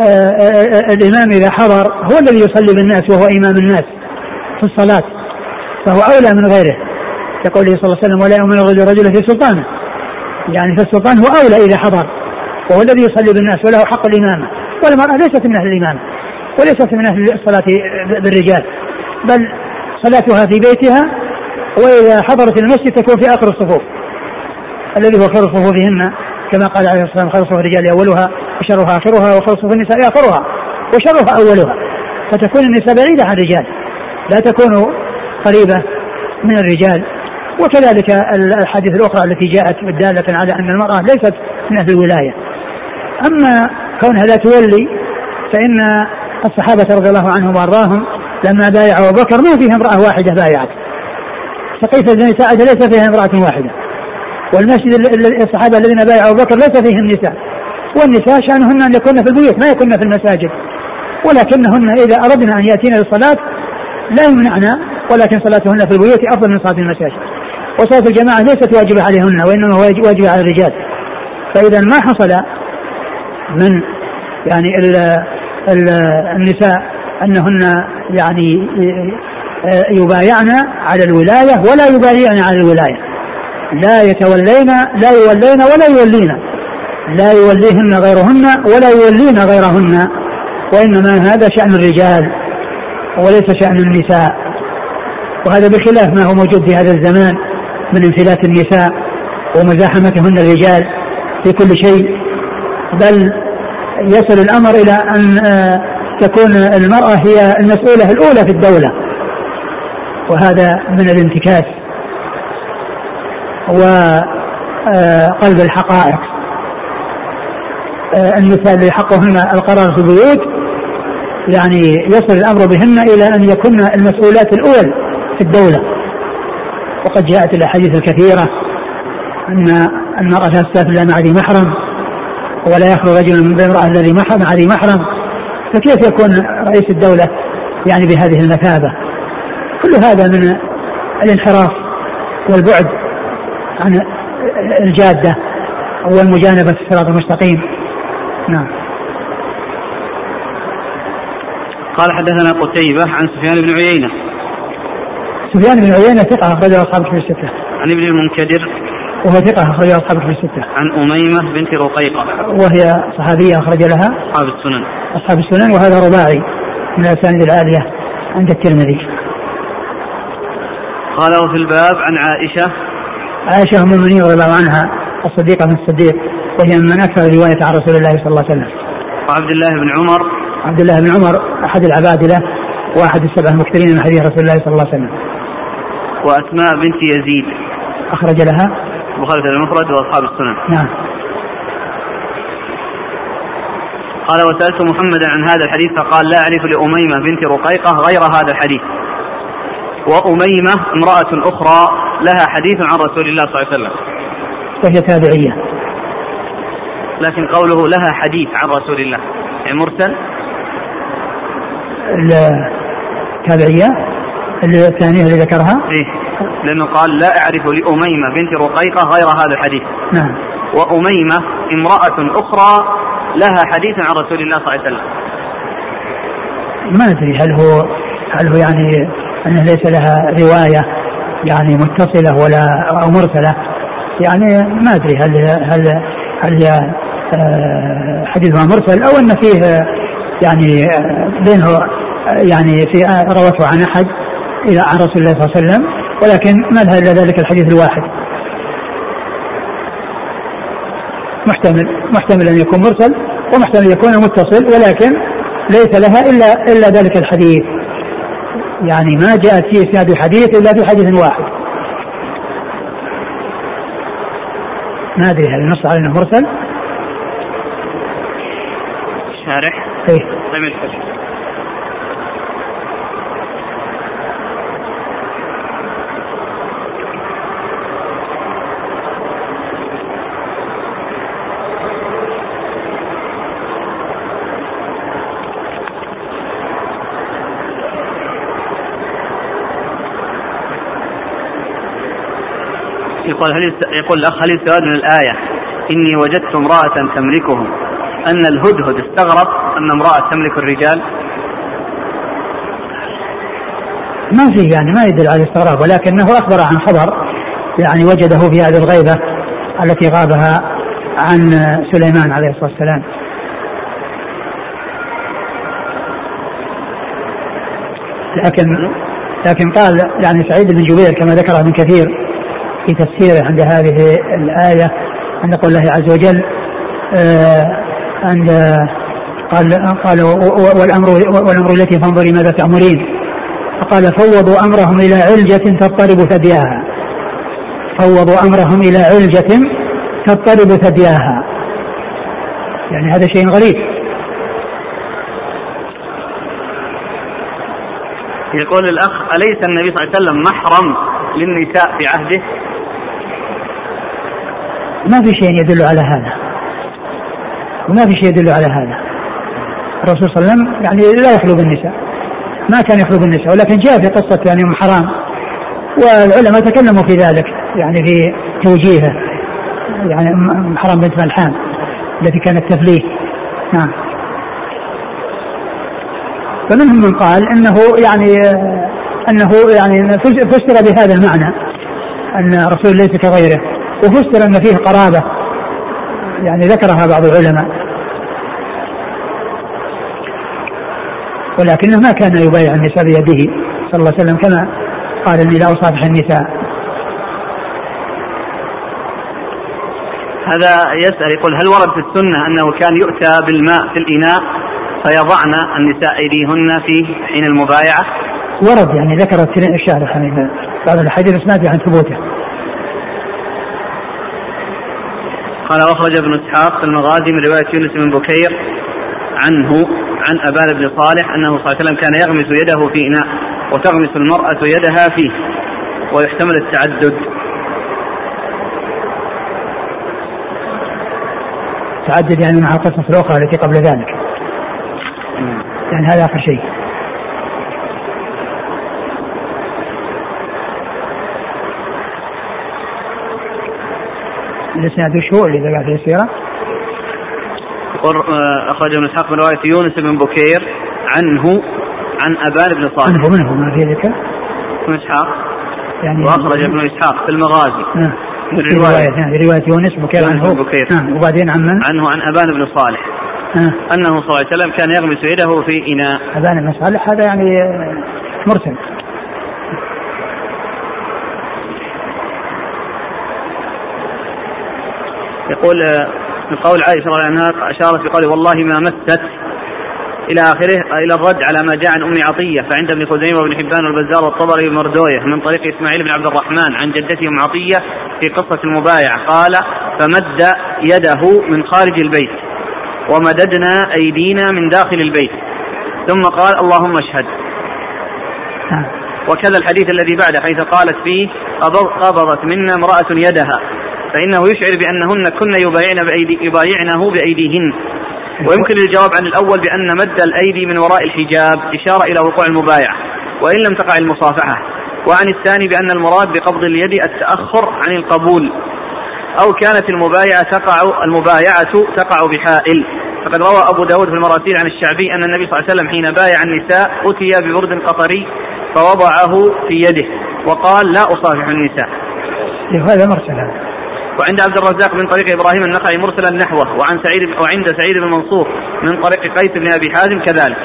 آآ آآ الإمام إذا حضر هو الذي يصلي بالناس وهو إمام الناس في الصلاة فهو أولى من غيره يقول صلى الله عليه وسلم ولا يؤمن الرجل في سلطانه. يعني فالسلطان هو أولى إذا حضر وهو الذي يصلي بالناس وله حق الإمامة. والمرأة ليست من أهل الإمامة وليست من أهل الصلاة بالرجال بل صلاتها في بيتها وإذا حضرت المسجد تكون في آخر الصفوف الذي هو خير صفوفهن. كما قال عليه الصلاة والسلام صفوف الرجال أولها وشرها آخرها صفوف النساء آخرها وشرها أولها. فتكون النساء بعيدة عن الرجال. لا تكون قريبة من الرجال. وكذلك الحديث الأخرى التي جاءت دالة على أن المرأة ليست من أهل الولاية. أما كونها لا تولي فإن الصحابة رضي الله عنهم وأرضاهم لما بايعوا أبو بكر ما فيها امرأة واحدة بايعت. بن ساعدة ليس فيها امرأة واحدة. والمسجد الصحابة الذين بايعوا أبو بكر ليس فيهم نساء. والنساء شأنهن أن يكون في البيوت ما يكون في المساجد. ولكنهن إذا أردنا أن يأتينا للصلاة لا يمنعنا ولكن صلاتهن في البيوت أفضل من صلاة المساجد. وصلاة الجماعة ليست واجبة عليهن وإنما واجبة على الرجال. فإذا ما حصل من يعني ال ال النساء أنهن يعني يبايعن على الولاية ولا يبايعن على الولاية. لا يتولين لا يولين ولا يولين لا يوليهن غيرهن ولا يولين غيرهن. وإنما هذا شأن الرجال وليس شأن النساء. وهذا بخلاف ما هو موجود في هذا الزمان من انفلات النساء ومزاحمتهن الرجال في كل شيء. بل يصل الأمر إلى أن آه، تكون المرأة هي المسؤولة الأولى في الدولة. وهذا من الانتكاس. وقلب الحقائق. آه، النساء اللي حقهن القرار في البيوت يعني يصل الأمر بهن إلى أن يكن المسؤولات الأول في الدولة. وقد جاءت الأحاديث الكثيرة أن المرأة لا تسافر مع ذي محرم ولا يخرج رجل من بين امرأة الذي محرم مع ذي محرم. فكيف يكون رئيس الدولة يعني بهذه المثابة؟ كل هذا من الانحراف والبعد عن الجادة والمجانبة الصراط المستقيم. نعم. قال حدثنا قتيبة عن سفيان بن عيينة. سفيان بن عيينة ثقة أخرجه أصحاب الكتب الستة. عن ابن المنكدر. وهو ثقة أخرجه أصحاب الكتب الستة. عن أميمة بنت رقيقة. وهي صحابية أخرج لها. أصحاب السنن. أصحاب السنن وهذا رباعي من الأسانيد العالية عند الترمذي. قال وفي الباب عن عائشة عائشة أم المؤمنين رضي الله عنها الصديقة من الصديق وهي من أكثر رواية عن رسول الله صلى الله عليه وسلم. وعبد الله بن عمر. عبد الله بن عمر أحد العبادلة واحد السبع المكثرين من حديث رسول الله صلى الله عليه وسلم. وأسماء بنت يزيد. أخرج لها. البخاري المفرد وأصحاب السنن. نعم. قال وسألت محمدا عن هذا الحديث فقال لا أعرف لأميمة بنت رقيقة غير هذا الحديث. وأميمة امرأة أخرى لها حديث عن رسول الله صلى الله عليه وسلم. وهي تابعية. لكن قوله لها حديث عن رسول الله يعني مرسل؟ التابعية الثانية اللي ذكرها؟ إيه. لأنه قال لا أعرف لأميمة بنت رقيقة غير هذا الحديث. نعم. وأميمة امرأة أخرى لها حديث عن رسول الله صلى الله عليه وسلم. ما أدري هل هو هل هو يعني أنه ليس لها رواية يعني متصلة ولا أو مرسلة. يعني ما أدري هل هل هل آه، حديثها مرسل أو أن فيه يعني آه، بينه يعني في روته عن أحد إلى عن رسول الله صلى الله عليه وسلم ولكن ما لها إلا ذلك الحديث الواحد. محتمل محتمل أن يكون مرسل ومحتمل أن يكون متصل ولكن ليس لها إلا إلا ذلك الحديث. يعني ما جاءت في اسناد الحديث إلا في حديث واحد ما أدري هل النص على إنه مرسل؟ شارح؟ إيه طيب، يقول هل يقول الأخ هل يستفاد من الآية إني وجدت امرأة تملكهم أن الهدهد استغرب أن امرأة تملك الرجال ما في يعني ما يدل على الاستغراب ولكنه أخبر عن خبر يعني وجده في هذه الغيبة التي غابها عن سليمان عليه الصلاة والسلام. لكن لكن قال يعني سعيد بن جبير كما ذكر ابن كثير في تفسيره عند هذه الآية عند قول الله عز وجل آه، عند قال قال والأمر والأمر التي فانظري ماذا تأمرين. فقال فوضوا أمرهم إلى علجة تضطرب ثدياها. فوضوا أمرهم إلى علجة تضطرب ثدياها. يعني هذا شيء غريب. يقول الأخ أليس النبي صلى الله عليه وسلم محرم للنساء في عهده؟ ما في شيء يدل على هذا. وما في شيء يدل على هذا. الرسول صلى الله عليه وسلم يعني لا يخلو بالنساء. ما كان يخلو بالنساء ولكن جاء في قصة يعني أم حرام. والعلماء تكلموا في ذلك يعني في توجيهه. يعني أم حرام بنت ملحان التي كانت تفليه. نعم. فمنهم من قال إنه يعني إنه يعني فسر بهذا المعنى أن الرسول ليس كغيره. وفسر أن فيه قرابة. يعني ذكرها بعض العلماء. ولكنه ما كان يبايع النساء بيده صلى الله عليه وسلم كما قال إني لا أصافح النساء. هذا يسأل يقول هل ورد في السنة أنه كان يؤتى بالماء في الإناء فيضعن النساء أيديهن في حين المبايعة؟ ورد يعني ذكرت الشارح يعني بعض ما في عن ثبوته. قال واخرج ابن إسحاق في المغازي من رواية يونس بن بكير عنه عن أبان بن صالح أنه صلى الله عليه وسلم كان يغمس يده في إناء وتغمس المرأة يدها فيه ويحتمل التعدد. تعدد يعني مع القصص الأخرى التي قبل ذلك. يعني هذا آخر شيء. الاسناد وش هو اللي ذكر في السيره؟ آه، أخرج ابن إسحاق من رواية يونس بن بكير عنه عن أبان بن صالح عنه من هو ما في ذكر؟ ابن إسحاق يعني وأخرج ابن إسحاق في المغازي آه. في رواية في رواية يونس بكير عنه بكير آه. وبعدين عن من؟ عنه عن أبان بن صالح آه. أنه صلى الله عليه وسلم كان يغمس يده في إناء أبان بن صالح هذا يعني مرسل يقول من قول عائشة رضي الله عنها أشارت بقوله والله ما مست إلى آخره إلى الرد على ما جاء عن أم عطية فعند ابن خزيمة وابن حبان والبزار والطبري ومردوية من طريق إسماعيل بن عبد الرحمن عن جدته أم عطية في قصة المبايعة قال فمد يده من خارج البيت ومددنا أيدينا من داخل البيت. ثم قال اللهم اشهد. وكذا الحديث الذي بعده حيث قالت فيه قبضت منا امرأة يدها. فإنه يشعر بأنهن كن يبايعن بأيدي يبايعنه بأيديهن. ويمكن الجواب عن الأول بأن مد الأيدي من وراء الحجاب إشارة إلى وقوع المبايعة وإن لم تقع المصافحة. وعن الثاني بأن المراد بقبض اليد التأخر عن القبول أو كانت المبايعة تقع المبايعة تقع بحائل. فقد روى أبو داود في المراسيل عن الشعبي أن النبي صلى الله عليه وسلم حين بايع النساء أتي ببرد قطري فوضعه في يده وقال لا أصافح النساء. هذا مرسل وعند عبد الرزاق من طريق إبراهيم النخعي مرسلا نحوه وعن سعيد وعند سعيد بن منصور من طريق قيس بن أبي حازم كذلك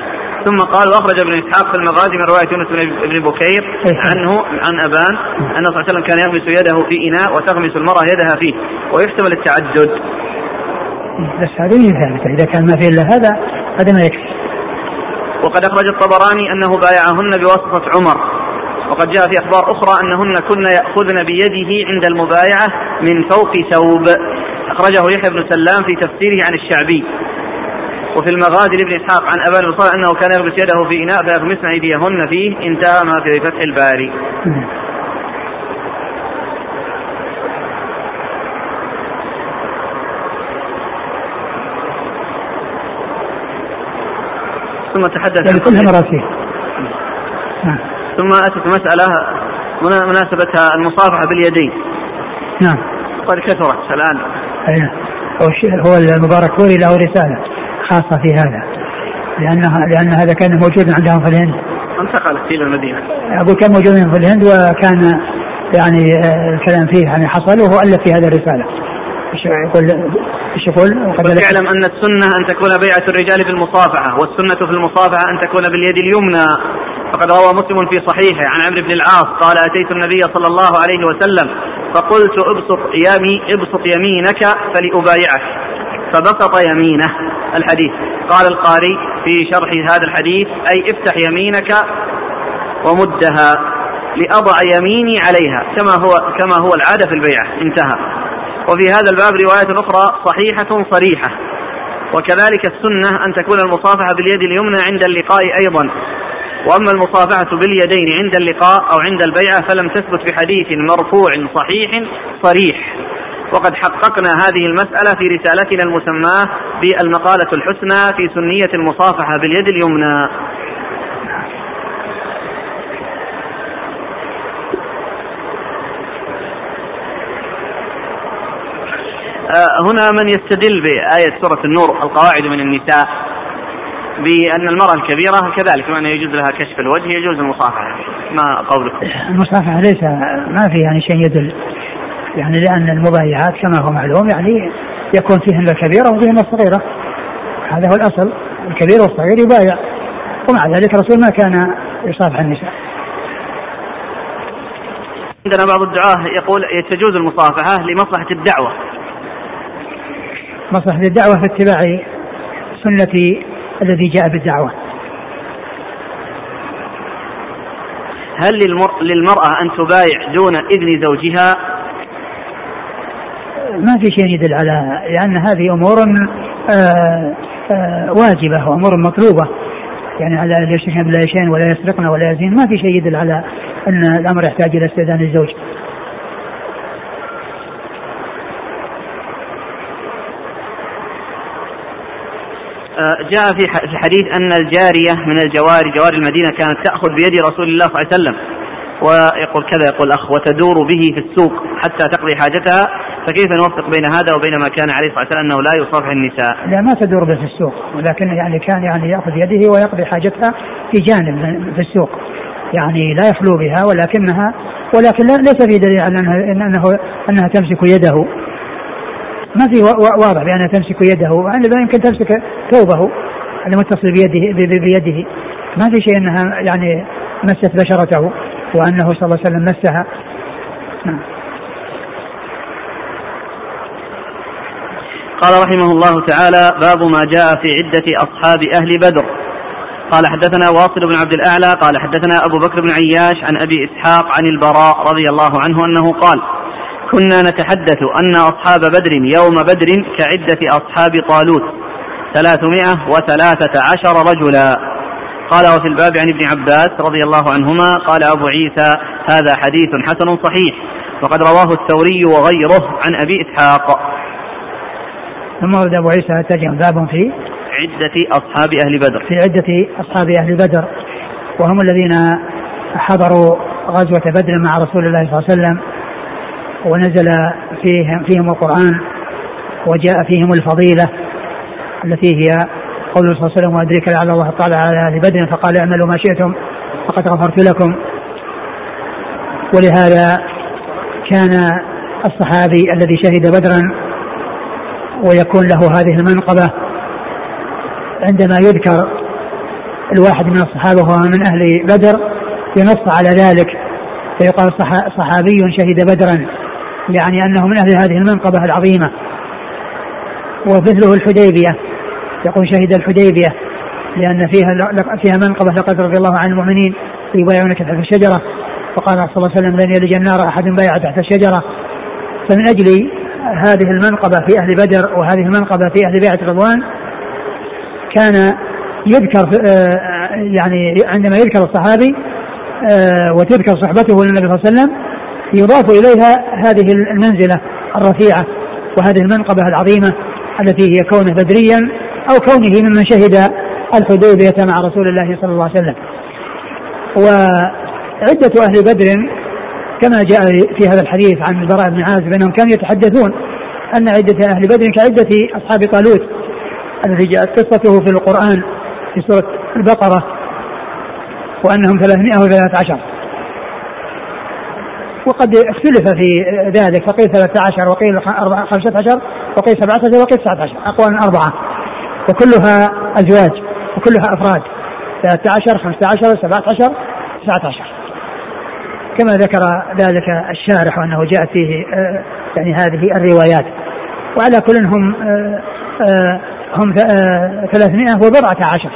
ثم قال وأخرج ابن إسحاق في المغازي من رواية يونس بن بكير عنه عن أبان أن صلى الله عليه وسلم كان يغمس يده في إناء وتغمس المرأة يدها فيه ويحتمل التعدد. بس هذه ثابتة إذا كان ما في إلا هذا هذا ما يكفي. وقد أخرج الطبراني أنه بايعهن بواسطة عمر وقد جاء في أخبار أخرى أنهن كن يأخذن بيده عند المبايعة من فوق ثوب. أخرجه يحيى بن سلام في تفسيره عن الشعبي. وفي المغازي لابن إسحاق عن أبان بن أنه كان يغمس يده في إناء فيغمسن أيديهن فيه. انتهى ما في فتح الباري. ثم تحدث يعني كلها مراسيل. ثم أتت مسألة مناسبتها المصافحة باليدين. نعم. قد كثرت الآن. أيه. هو المبارك فوري له رسالة خاصة في هذا. لأنها لأن هذا كان موجود عندهم في الهند. انتقلت إلى المدينة. أقول كان موجود في الهند وكان يعني آه، الكلام فيه يعني حصل وهو ألف في هذه الرسالة. يقول إيش يقول؟ اعلم أن السنة أن تكون بيعة الرجال بالمصافحه والسنة في المصافحة أن تكون باليد اليمنى. فقد روى مسلم في صحيحه عن عمرو بن العاص قال أتيت النبي صلى الله عليه وسلم فقلت ابسط يمي ابسط يمينك فلأبايعك. فبسط يمينه. الحديث. قال القاري في شرح هذا الحديث أي افتح يمينك ومدها لأضع يميني عليها كما هو كما هو العادة في البيعة انتهى. وفي هذا الباب رواية أخرى صحيحة صريحة. وكذلك السنة أن تكون المصافحة باليد اليمنى عند اللقاء أيضا. وأما المصافحة باليدين عند اللقاء أو عند البيعة فلم تثبت بحديث مرفوع صحيح صريح. وقد حققنا هذه المسألة في رسالتنا المسماة بالمقالة الحسنى في سنية المصافحة باليد اليمنى. آه، هنا من يستدل بآية سورة النور القواعد من النساء. بأن المرأة الكبيرة كذلك وأن يجوز لها كشف الوجه يجوز المصافحة ما قولكم؟ المصافحة ليس ما في يعني شيء يدل. يعني لأن المبايعات كما هو معلوم يعني يكون فيهن الكبيرة وفيهن الصغيرة. هذا هو الأصل. الكبير والصغير يبايع. ومع ذلك الرسول ما كان يصافح النساء. عندنا بعض الدعاة يقول تجوز المصافحة لمصلحة الدعوة. مصلحة الدعوة في اتباع سنة الذي جاء بالدعوة. هل للمرأة أن تبايع دون إذن زوجها؟ ما في شيء يدل على لأن هذه أمور آه، آه، واجبة وأمور مطلوبة. يعني على لا يشركن بالله شيئا ولا يسرقن ولا يزين ما في شيء يدل على أن الأمر يحتاج إلى استئذان الزوج آه، جاء في الحديث أن الجارية من الجواري جوار المدينة كانت تأخذ بيد رسول الله صلى الله عليه وسلم. ويقول كذا يقول الأخ وتدور به في السوق حتى تقضي حاجتها فكيف نوفق بين هذا وبين ما كان عليه الصلاة والسلام أنه لا يصافح النساء؟ لا ما تدور به في السوق ولكن يعني كان يعني يأخذ يده ويقضي حاجتها في جانب في السوق. يعني لا يخلو بها ولكنها ولكن ليس في دليل على أنها, أنه أنها تمسك يده. ما في واضح بأنها تمسك يده. لا يمكن تمسك ثوبه المتصل بيده بيده. ما في شيء أنها يعني مست بشرته وأنه صلى الله عليه وسلم مسها. نعم. قال رحمه الله تعالى باب ما جاء في عدة أصحاب أهل بدر. قال حدثنا واصل بن عبد الأعلى قال حدثنا أبو بكر بن عياش عن أبي إسحاق عن البراء رضي الله عنه أنه قال كنا نتحدث أن أصحاب بدر يوم بدر كعدة أصحاب طالوت ثلاثمائة وثلاثة عشر رجلا. قال وفي الباب عن ابن عباس رضي الله عنهما قال أبو عيسى هذا حديث حسن صحيح وقد رواه الثوري وغيره عن أبي إسحاق. ثم ورد أبو عيسى تجم باب في عدة أصحاب أهل بدر. في عدة أصحاب أهل بدر وهم الذين حضروا غزوة بدر مع رسول الله صلى الله عليه وسلم. ونزل فيهم فيهم القرآن وجاء فيهم الفضيلة التي هي قول صلى الله عليه وسلم وأدرك لعل الله تعالى على أهل بدر فقال اعملوا ما شئتم فقد غفرت لكم. ولهذا كان الصحابي الذي شهد بدرا ويكون له هذه المنقبة عندما يذكر الواحد من الصحابة وهو من أهل بدر ينص على ذلك فيقال صحابي شهد بدرا. يعني أنه من أهل هذه المنقبة العظيمة. ومثله الحديبية. يقول شهد الحديبية لأن فيها فيها منقبة لقد رضي الله عن المؤمنين يبايعونك تحت الشجرة. فقال صلى الله عليه وسلم لن يلج النار أحد بايع تحت الشجرة. فمن أجل هذه المنقبة في أهل بدر وهذه المنقبة في أهل بيعة رضوان كان يذكر آه، يعني عندما يذكر الصحابي آه، وتذكر صحبته للنبي صلى الله عليه وسلم يضاف إليها هذه المنزلة الرفيعة وهذه المنقبة العظيمة التي هي كونه بدريا أو كونه ممن شهد الحديبية مع رسول الله صلى الله عليه وسلم. وعدة أهل بدر كما جاء في هذا الحديث عن البراء بن عازب أنهم كانوا يتحدثون أن عدة أهل بدر كعدة أصحاب طالوت الذي جاءت قصته في القرآن في سورة البقرة وأنهم 313 وقد اختلف في ذلك فقيل 13 وقيل 15 وقيل 17 وقيل 19 أقوال أربعة. وكلها أزواج وكلها أفراد. 13 15 17 19 كما ذكر ذلك الشارح وأنه جاء فيه آه، يعني هذه الروايات. وعلى كل هم آه، آه، هم 300 وبضعة عشر.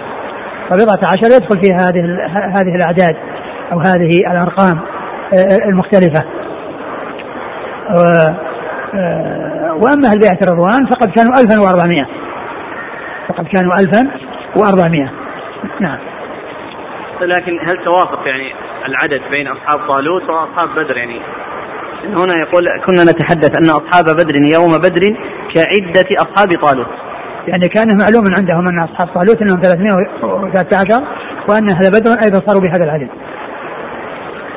فبضعة عشر يدخل في هذه هذه الأعداد أو هذه الأرقام. المختلفة. وأما أهل بيعة الرضوان فقد كانوا 1400 فقد كانوا 1400 نعم. لكن هل توافق يعني العدد بين أصحاب طالوت وأصحاب بدر يعني؟ هنا يقول كنا نتحدث أن أصحاب بدر يوم بدر كعدة أصحاب طالوت. يعني كان معلوم عندهم أن أصحاب طالوت أنهم 313 وأن أهل بدر أيضا صاروا بهذا العدد.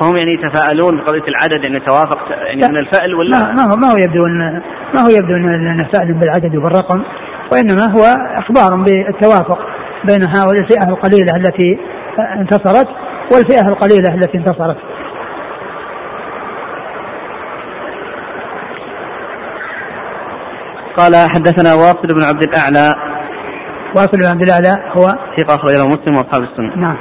فهم يعني يتفاءلون بقضية العدد يعني توافق يعني من الفأل ولا ما هو ما هو يبدو أن ما هو يبدو أن فأل بالعدد وبالرقم وإنما هو إخبار بالتوافق بين هؤلاء الفئة القليلة التي انتصرت والفئة القليلة التي انتصرت. قال حدثنا واصل بن عبد الأعلى. واصل بن عبد الأعلى هو ثقة أخرجه مسلم وأصحاب السنة. نعم.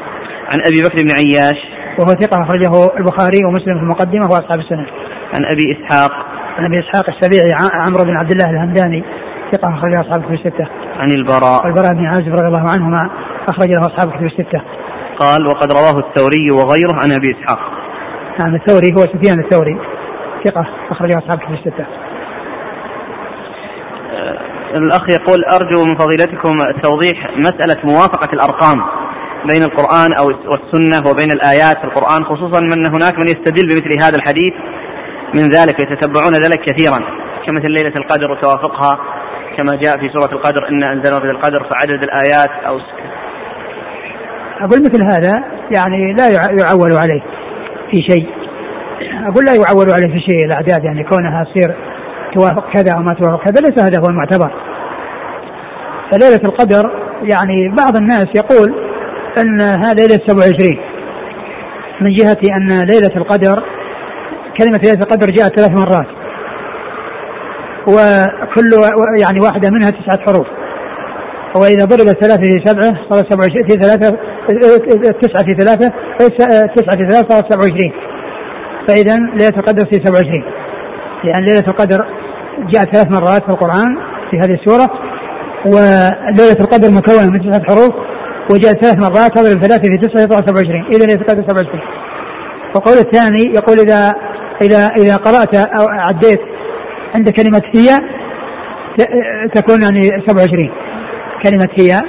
عن أبي بكر بن عياش وهو ثقة أخرجه البخاري ومسلم في المقدمة وأصحاب السنة. عن أبي إسحاق. عن أبي إسحاق السبيعي عمرو بن عبد الله الهمداني ثقة أخرجه أصحاب الكتب الستة. عن البراء. البراء بن عازب رضي الله عنهما أخرج له أصحاب الكتب الستة. قال وقد رواه الثوري وغيره عن أبي إسحاق. نعم الثوري هو سفيان الثوري ثقة أخرجه أصحاب كتب الستة. آه، الأخ يقول أرجو من فضيلتكم توضيح مسألة موافقة الأرقام. بين القرآن أو والسنة وبين الآيات في القرآن خصوصا من هناك من يستدل بمثل هذا الحديث من ذلك يتتبعون ذلك كثيرا. كمثل ليلة القدر وتوافقها كما جاء في سورة القدر إنا أنزلنا في القدر فعدد الآيات أو أقول مثل هذا يعني لا يعول عليه في شيء. أقول لا يعول عليه في شيء الأعداد يعني كونها تصير توافق كذا أو ما توافق كذا ليس هذا هو المعتبر. فليلة القدر يعني بعض الناس يقول أن هذا ليلة 27 من جهة أن ليلة القدر كلمة ليلة القدر جاءت ثلاث مرات. وكل يعني واحدة منها تسعة حروف. وإذا ضرب الثلاثة في سبعة صار سبعة في ثلاثة تسعة في ثلاثة تسعة في ثلاثة صارت 27 فإذا ليلة القدر في 27 لأن ليلة القدر جاءت ثلاث مرات في القرآن في هذه السورة. وليلة القدر مكونة من تسعة حروف. وجاءت ثلاث مرات تضرب ثلاثة في تسعة يطلع 27 إذا القدر 27 والقول الثاني يقول إذا إذا إذا قرأت أو عديت عند كلمة هي تكون يعني 27 كلمة هي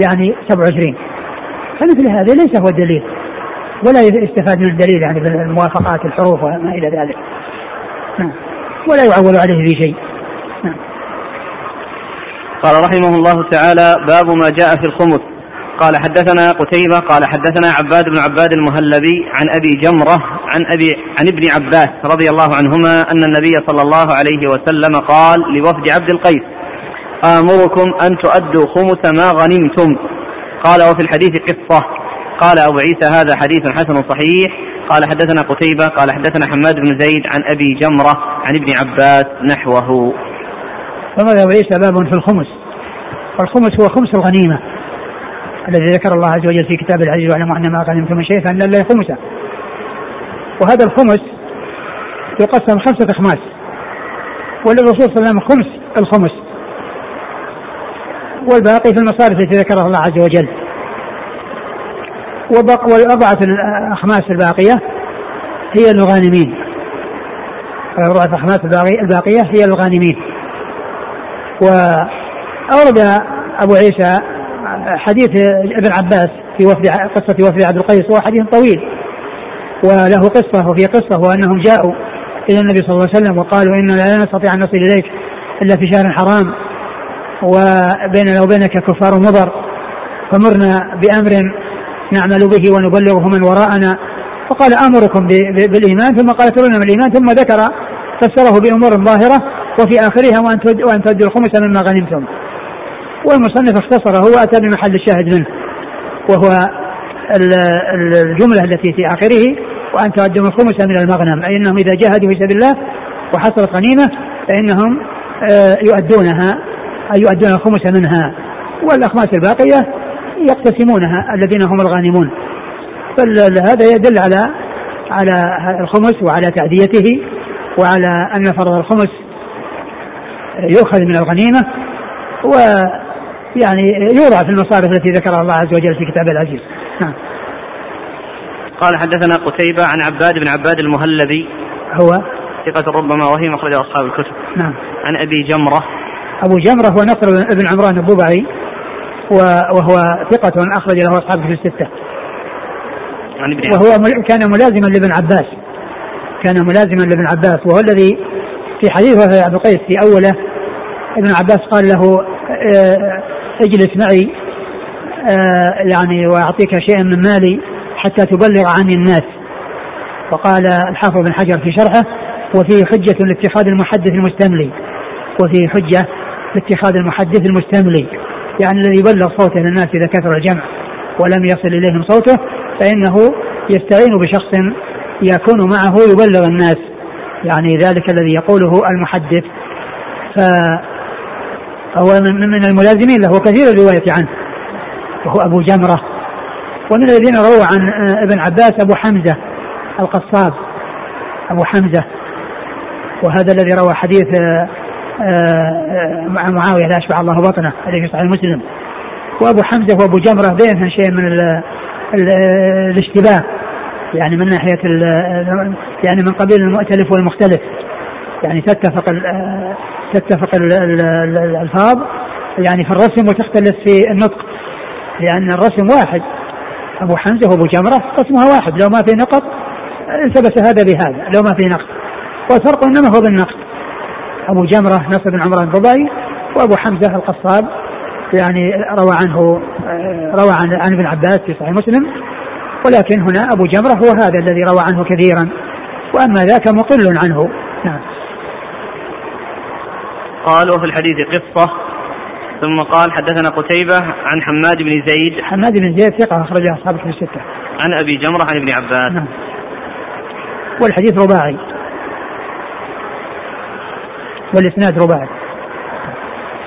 يعني 27 فمثل هذا ليس هو الدليل. ولا يستفاد من الدليل يعني بالموافقات الحروف وما إلى ذلك. نعم. ولا يعول عليه في شيء. نعم. قال رحمه الله تعالى باب ما جاء في الخمس. قال حدثنا قتيبة قال حدثنا عباد بن عباد المهلبي عن أبي جمرة عن أبي عن ابن عباس رضي الله عنهما أن النبي صلى الله عليه وسلم قال لوفد عبد القيس آمركم أن تؤدوا خمس ما غنمتم. قال وفي الحديث قصة. قال أبو عيسى هذا حديث حسن صحيح. قال حدثنا قتيبة قال حدثنا حماد بن زيد عن أبي جمرة عن ابن عباس نحوه. ثم أبو عيسى باب في الخمس. والخمس هو خمس الغنيمة. الذي ذكر الله عز وجل في كتاب العزيز واعلموا أن ما غنمتم من شيء فأن لله خمسه وهذا الخمس يقسم خمسة أخماس. وللرسول صلى الله عليه وسلم خمس الخمس. والباقي في المصارف التي ذكرها الله عز وجل. والأربعة الأخماس الباقية هي الغانمين ربع الأخماس الباقية هي الغانمين وأورد أبو عيسى حديث ابن عباس في وفد قصة وفد عبد القيس وهو حديث طويل. وله قصة وفي قصة وأنهم جاءوا إلى النبي صلى الله عليه وسلم وقالوا إننا لا نستطيع أن نصل إليك إلا في شهر حرام وبيننا وبينك كفار مضر. فمرنا بأمر نعمل به ونبلغه من وراءنا. فقال آمركم بالإيمان ثم قال ترون من الإيمان ثم ذكر فسره بأمور ظاهرة وفي آخرها وأن تؤدوا الخمس مما غنمتم. والمصنف اختصره وأتى بمحل الشاهد منه وهو الجملة التي في آخره وأن تؤدوا الخمس من المغنم أي أنهم إذا جاهدوا في سبيل الله وحصلت غنيمة فإنهم آه، يؤدونها أي يؤدون الخمس منها والأخماس الباقية يقتسمونها الذين هم الغانمون. فهذا يدل على على الخمس وعلى تعديته وعلى أن فرض الخمس يؤخذ من الغنيمة ويعني يوضع في المصارف التي ذكرها الله عز وجل في كتابه العزيز. نعم. قال حدثنا قتيبة عن عباد بن عباد المهلبي. هو؟ ثقة ربما وهي مخرج أصحاب الكتب. نعم. عن أبي جمرة. أبو جمرة هو نصر بن عمران الضبعي وهو ثقة أخرج له أصحاب في الستة. عن ابن وهو كان ملازما لابن عباس. كان ملازما لابن عباس. وهو الذي في حديث وفاة عبد القيس في أوله ابن عباس قال له آه، اجلس معي آه، يعني وأعطيك شيئا من مالي حتى تبلغ عني الناس. وقال الحافظ بن حجر في شرحه وفيه حجة لاتخاذ المحدث المستملي وفيه حجة لاتخاذ المحدث المستملي. يعني الذي يبلغ صوته للناس إذا كثر الجمع ولم يصل إليهم صوته فإنه يستعين بشخص يكون معه يبلغ الناس. يعني ذلك الذي يقوله المحدث. فهو من الملازمين له كثير الرواية عنه. وهو أبو جمرة. ومن الذين رووا عن ابن عباس أبو حمزة القصاب. أبو حمزة. وهذا الذي روى حديث مع معاوية لا أشبع الله بطنه الذي في صحيح مسلم. وأبو حمزة وأبو جمرة بينهم شيء من ال ال الاشتباه. يعني من ناحية يعني من قبيل المؤتلف والمختلف. يعني تتفق تتفق الألفاظ يعني في الرسم وتختلف في النطق. لأن الرسم واحد. أبو حمزة وأبو جمرة رسمها واحد. لو ما في نقط التبس هذا بهذا. لو ما في نقط. والفرق إنما هو بالنقط أبو جمرة نصر بن عمران الضبعي وأبو حمزة القصاب يعني روى عنه روى عن عن ابن عباس في صحيح مسلم. ولكن هنا أبو جمرة هو هذا الذي روى عنه كثيرا. وأما ذاك مقل عنه. نعم. قال وفي الحديث قصة ثم قال حدثنا قتيبة عن حماد بن زيد. حماد بن زيد ثقة أخرجه أصحاب في الستة. عن أبي جمرة عن ابن عباس. نعم. والحديث رباعي. والإسناد رباعي.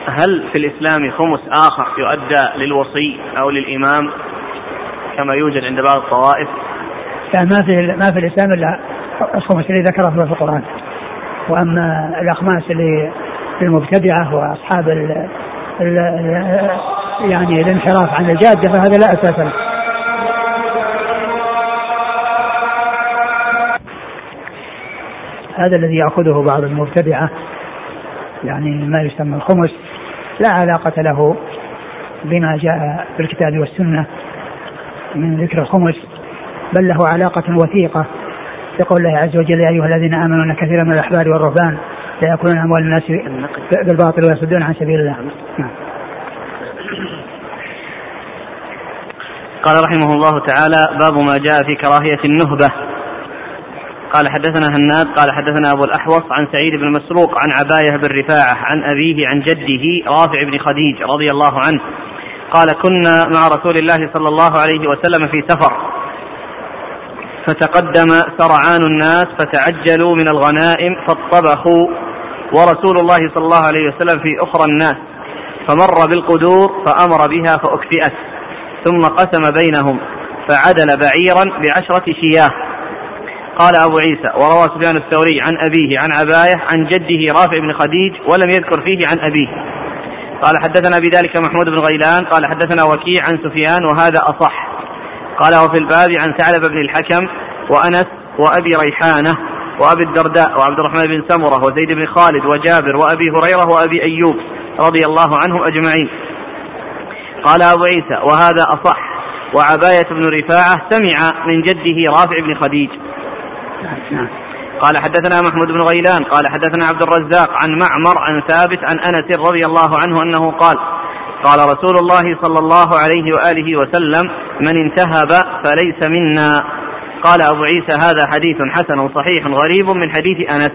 هل في الإسلام خمس آخر يؤدى للوصي أو للإمام كما يوجد عند بعض الطوائف؟ لا ما في ما في الإسلام إلا الخمس اللي ذكره في القرآن. وأما الأخماس اللي للمبتدعة وأصحاب ال ال يعني الانحراف عن الجادة فهذا لا أساس له. هذا الذي يأخذه بعض المبتدعة يعني ما يسمى الخمس لا علاقة له بما جاء في الكتاب والسنة من ذكر الخمس بل له علاقة وثيقة. يقول الله عز وجل يا أيها الذين آمنوا أن كثيرا من الأحبار والرهبان لا يأكلون أموال الناس بالباطل ويصدون عن سبيل الله. نعم. قال رحمه الله تعالى باب ما جاء في كراهية النهبة. قال حدثنا هناد قال حدثنا أبو الأحوص عن سعيد بن مسروق عن عباية بن رفاعة عن أبيه عن جده رافع بن خديج رضي الله عنه. قال كنا مع رسول الله صلى الله عليه وسلم في سفر. فتقدم سرعان الناس فتعجلوا من الغنائم فاطبخوا ورسول الله صلى الله عليه وسلم في أخرى الناس فمر بالقدور فأمر بها فأكفئت ثم قسم بينهم فعدل بعيرا بعشرة شياه. قال أبو عيسى وروى سفيان الثوري عن أبيه عن عباية عن جده رافع بن خديج ولم يذكر فيه عن أبيه. قال حدثنا بذلك محمود بن غيلان قال حدثنا وكيع عن سفيان وهذا أصح. قال وفي الباب عن ثعلب بن الحكم وأنس وأبي ريحانة. وأبي الدرداء وعبد الرحمن بن سمرة وزيد بن خالد وجابر وأبي هريرة وأبي أيوب رضي الله عنهم أجمعين. قال أبو عيسى وهذا أصح. وعباية بن رفاعة سمع من جده رافع بن خديج. قال حدثنا محمود بن غيلان قال حدثنا عبد الرزاق عن معمر عن ثابت عن أنس رضي الله عنه أنه قال قال رسول الله صلى الله عليه وآله وسلم من انتهب فليس منا. قال أبو عيسى هذا حديث حسن صحيح غريب من حديث أنس.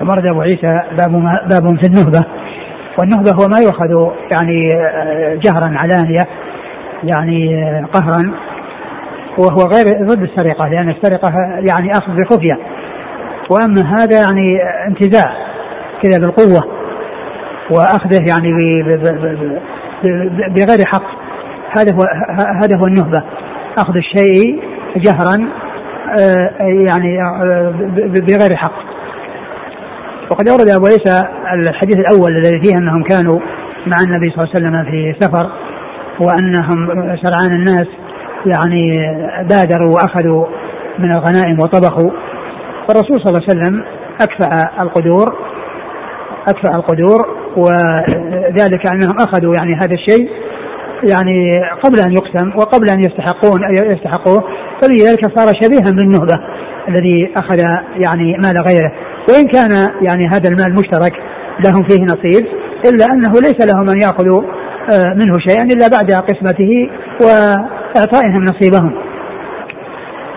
ثم ورد أبو عيسى باب, باب في النهبة والنهبة هو ما يؤخذ يعني آه، جهرا علانية يعني آه، قهرا. وهو غير ضد السرقة لأن السرقة يعني أخذ بخفية وأما هذا يعني انتزاع كذا بالقوة وأخذه يعني بغير حق. هذا هو هذا هو النهبة أخذ الشيء جهرا آه، يعني بغير حق. وقد أورد أبو عيسى الحديث الأول الذي فيه أنهم كانوا مع النبي صلى الله عليه وسلم في سفر وأنهم سرعان الناس يعني بادروا وأخذوا من الغنائم وطبخوا. فالرسول صلى الله عليه وسلم أكفأ القدور أكفأ القدور وذلك أنهم أخذوا يعني هذا الشيء يعني قبل أن يقسم وقبل أن يستحقون يستحقوه فلذلك صار شبيها بالنهبة الذي أخذ يعني مال غيره وإن كان يعني هذا المال مشترك لهم فيه نصيب إلا أنه ليس لهم أن يأخذوا آه، منه شيئا إلا بعد قسمته وإعطائهم نصيبهم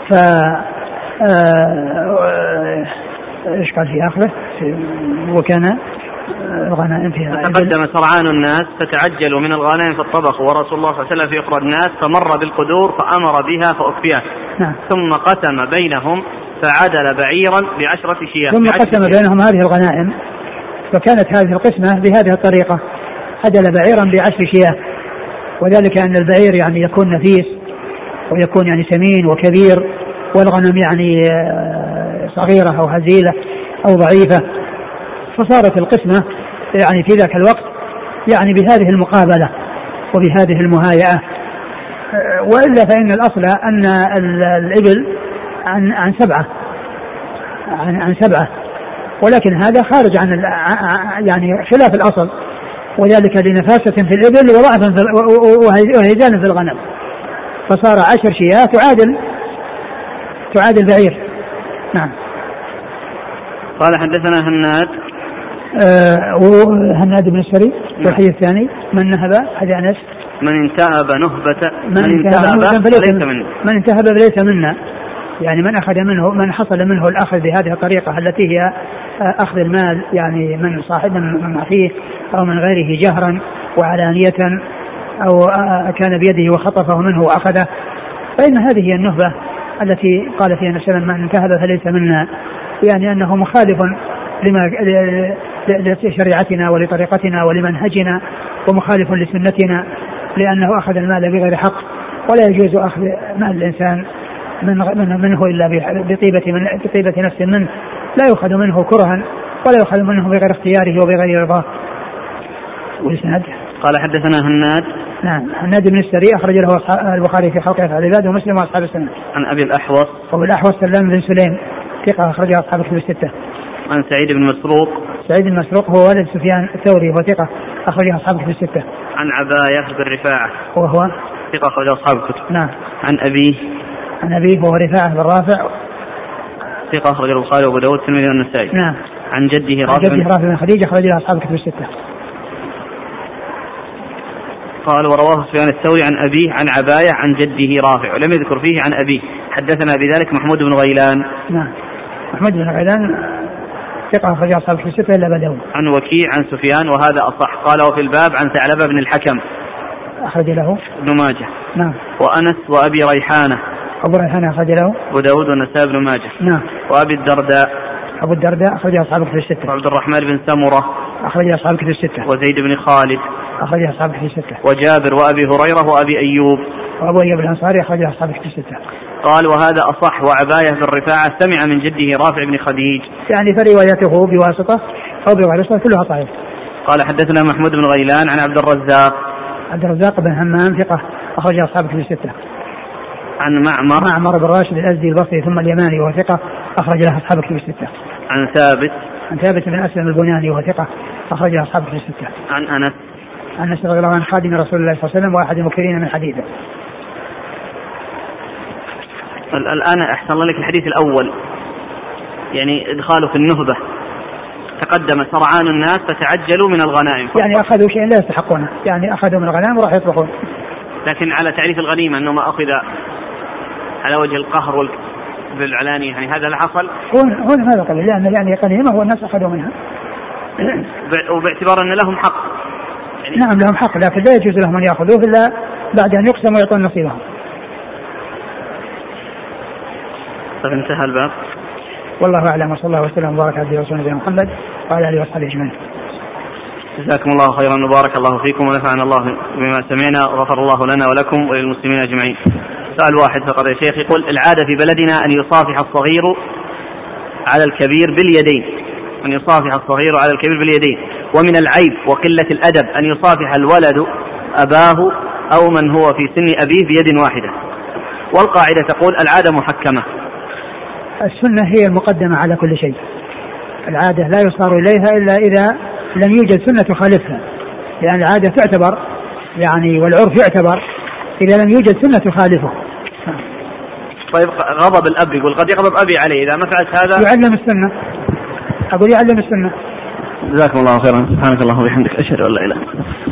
ف آه، إيش قال في آخره؟ وكان الغنائم فيها. تقدم سرعان الناس فتعجلوا من الغنائم في الطبخ ورسول الله صلى الله عليه وسلم في أخرى الناس فمر بالقدور فأمر بها فاكفيت نعم. ثم قسم بينهم فعدل بعيرا بعشرة شياه. ثم قسم بينهم هذه الغنائم فكانت هذه القسمة بهذه الطريقة. عدل بعيرا بعشر شياه. وذلك أن البعير يعني يكون نفيس ويكون يعني سمين وكبير والغنم يعني آه، صغيرة أو هزيلة أو ضعيفة. فصارت القسمة يعني في ذاك الوقت يعني بهذه المقابلة وبهذه المهايئة. وإلا فإن الأصل أن الإبل عن عن سبعة. عن, عن سبعة. ولكن هذا خارج عن يعني خلاف الأصل. وذلك لنفاسة في الإبل وضعف وهيجان في الغنم. فصار عشر شياه تعادل. تعادل بعير. نعم. قال حدثنا هناد. آه هناد بن السري والحديث الثاني. من نهب؟ هذا أنس. من انتهب نهبة من, من انتهب فليس منا من انتهب فليس منا. يعني من أخذ منه من حصل منه الأخذ بهذه الطريقة التي هي آه، أخذ المال يعني من صاحب من أخيه أو من غيره جهرا وعلانية أو آه، كان بيده وخطفه منه وأخذه. فإن هذه هي النهبة التي قال فيها النبي من انتهب فليس منا. يعني أنه مخالف لما لشريعتنا ولطريقتنا ولمنهجنا ومخالف لسنتنا لأنه أخذ المال بغير حق ولا يجوز أخذ مال الإنسان من منه إلا بطيبة من بطيبة نفس منه لا يؤخذ منه كرها ولا يؤخذ منه بغير اختياره وبغير رضاه. والإسناد قال حدثنا هناد نعم هناد بن السري أخرج له البخاري في خلق افعال العباد ومسلم وأصحاب السنة. عن أبي الأحوص أبو الأحوص سلام بن سليم ثقة اخرجها أصحاب الكتب الستة. عن سعيد بن مسروق سعيد بن مسروق هو ولد سفيان الثوري وهو ثقة اخرجها أصحاب الكتب الستة. عن عباية بن رفاعه وهو ثقة اخرجها أصحاب الكتب. نعم. عن ابيه عن أبيه وهو رفاعة بن رافع ثقة أخرجه البخاري وأبو داود الترمذي والنسائي. نعم. عن جده رافع عن جده رافع بن خديجة أخرج له أصحاب الكتب الستة. قال ورواه سفيان الثوري عن أبيه عن عباية عن جده رافع ولم يذكر فيه عن أبيه حدثنا بذلك محمود بن غيلان نعم محمود بن غيلان ثقة أخرج أصحاب الكتب الستة إلا أبا داود عن وكيع عن سفيان وهذا أصح. قال وفي الباب عن ثعلبة بن الحكم. أخرج له. ابن ماجه. نعم. وأنس وأبي ريحانة. أبو ريحانة أخرج له. أبو داود والنسائي بن ماجه. نعم. وأبي الدرداء. أبو الدرداء أخرج أصحاب الكتب الستة. وعبد الرحمن بن سمرة. أخرج أصحاب الكتب الستة. وزيد بن خالد. أخرج أصحاب الكتب الستة. وجابر وأبي هريرة وأبي أيوب. وأبو أيوب الأنصاري أخرج أصحاب الكتب الستة قال وهذا أصح وعباية بن رفاعة سمع من جده رافع بن خديج. يعني فروايته بواسطة أو بواسطة كلها صحيح قال حدثنا محمود بن غيلان عن عبد الرزاق. عبد الرزاق بن همام ثقة أخرج أصحاب الكتب الستة. عن معمر. معمر بن راشد الأزدي البصري ثم اليماني وهو ثقة أخرج له أصحاب الكتب الستة. عن ثابت. عن ثابت بن أسلم البناني وهو ثقة أخرج له أصحاب الكتب الستة. عن أنس. عن أنس رضي الله عنه خادم رسول الله صلى الله عليه وسلم وأحد المكثرين من حديثه. الآن أحسن الله لك الحديث الأول. يعني إدخاله في النهبة. تقدم سرعان الناس فتعجلوا من الغنائم. يعني أخذوا شيء لا يستحقونه. يعني أخذوا من الغنائم وراح يطبخون. لكن على تعريف الغنيمة أنه ما أخذ على وجه القهر وال بالعلانية. يعني هذا اللي حصل؟ هون هون هذا قال لأن يعني غنيمة والناس أخذوا منها. وباعتبار أن لهم حق. يعني نعم لهم حق. لكن لا يجوز لهم أن يأخذوه إلا بعد أن يقسم ويعطون نصيبهم. طيب انتهى الباب والله أعلم وصلى الله وسلم وبارك على رسول محمد وعلى آله وصحبه أجمعين. جزاكم الله خيرا وبارك الله فيكم ونفعنا الله بما سمعنا وغفر الله لنا ولكم وللمسلمين أجمعين. سؤال واحد فقط يا شيخ يقول العادة في بلدنا أن يصافح الصغير على الكبير باليدين أن يصافح الصغير على الكبير باليدين ومن العيب وقلة الأدب أن يصافح الولد أباه أو من هو في سن أبيه بيد واحدة. والقاعدة تقول العادة محكمة السنة هي المقدمة على كل شيء. العادة لا يصار إليها إلا إذا لم يوجد سنة تخالفها. لأن العادة تعتبر يعني والعرف يعتبر إذا لم يوجد سنة تخالفه. طيب غضب الأب يقول قد يغضب أبي عليه إذا ما فعلت هذا؟ يعلم السنة. أقول يعلم السنة. جزاكم الله خيرا. سبحانك اللهم وبحمدك. أشهد أن لا إله إلا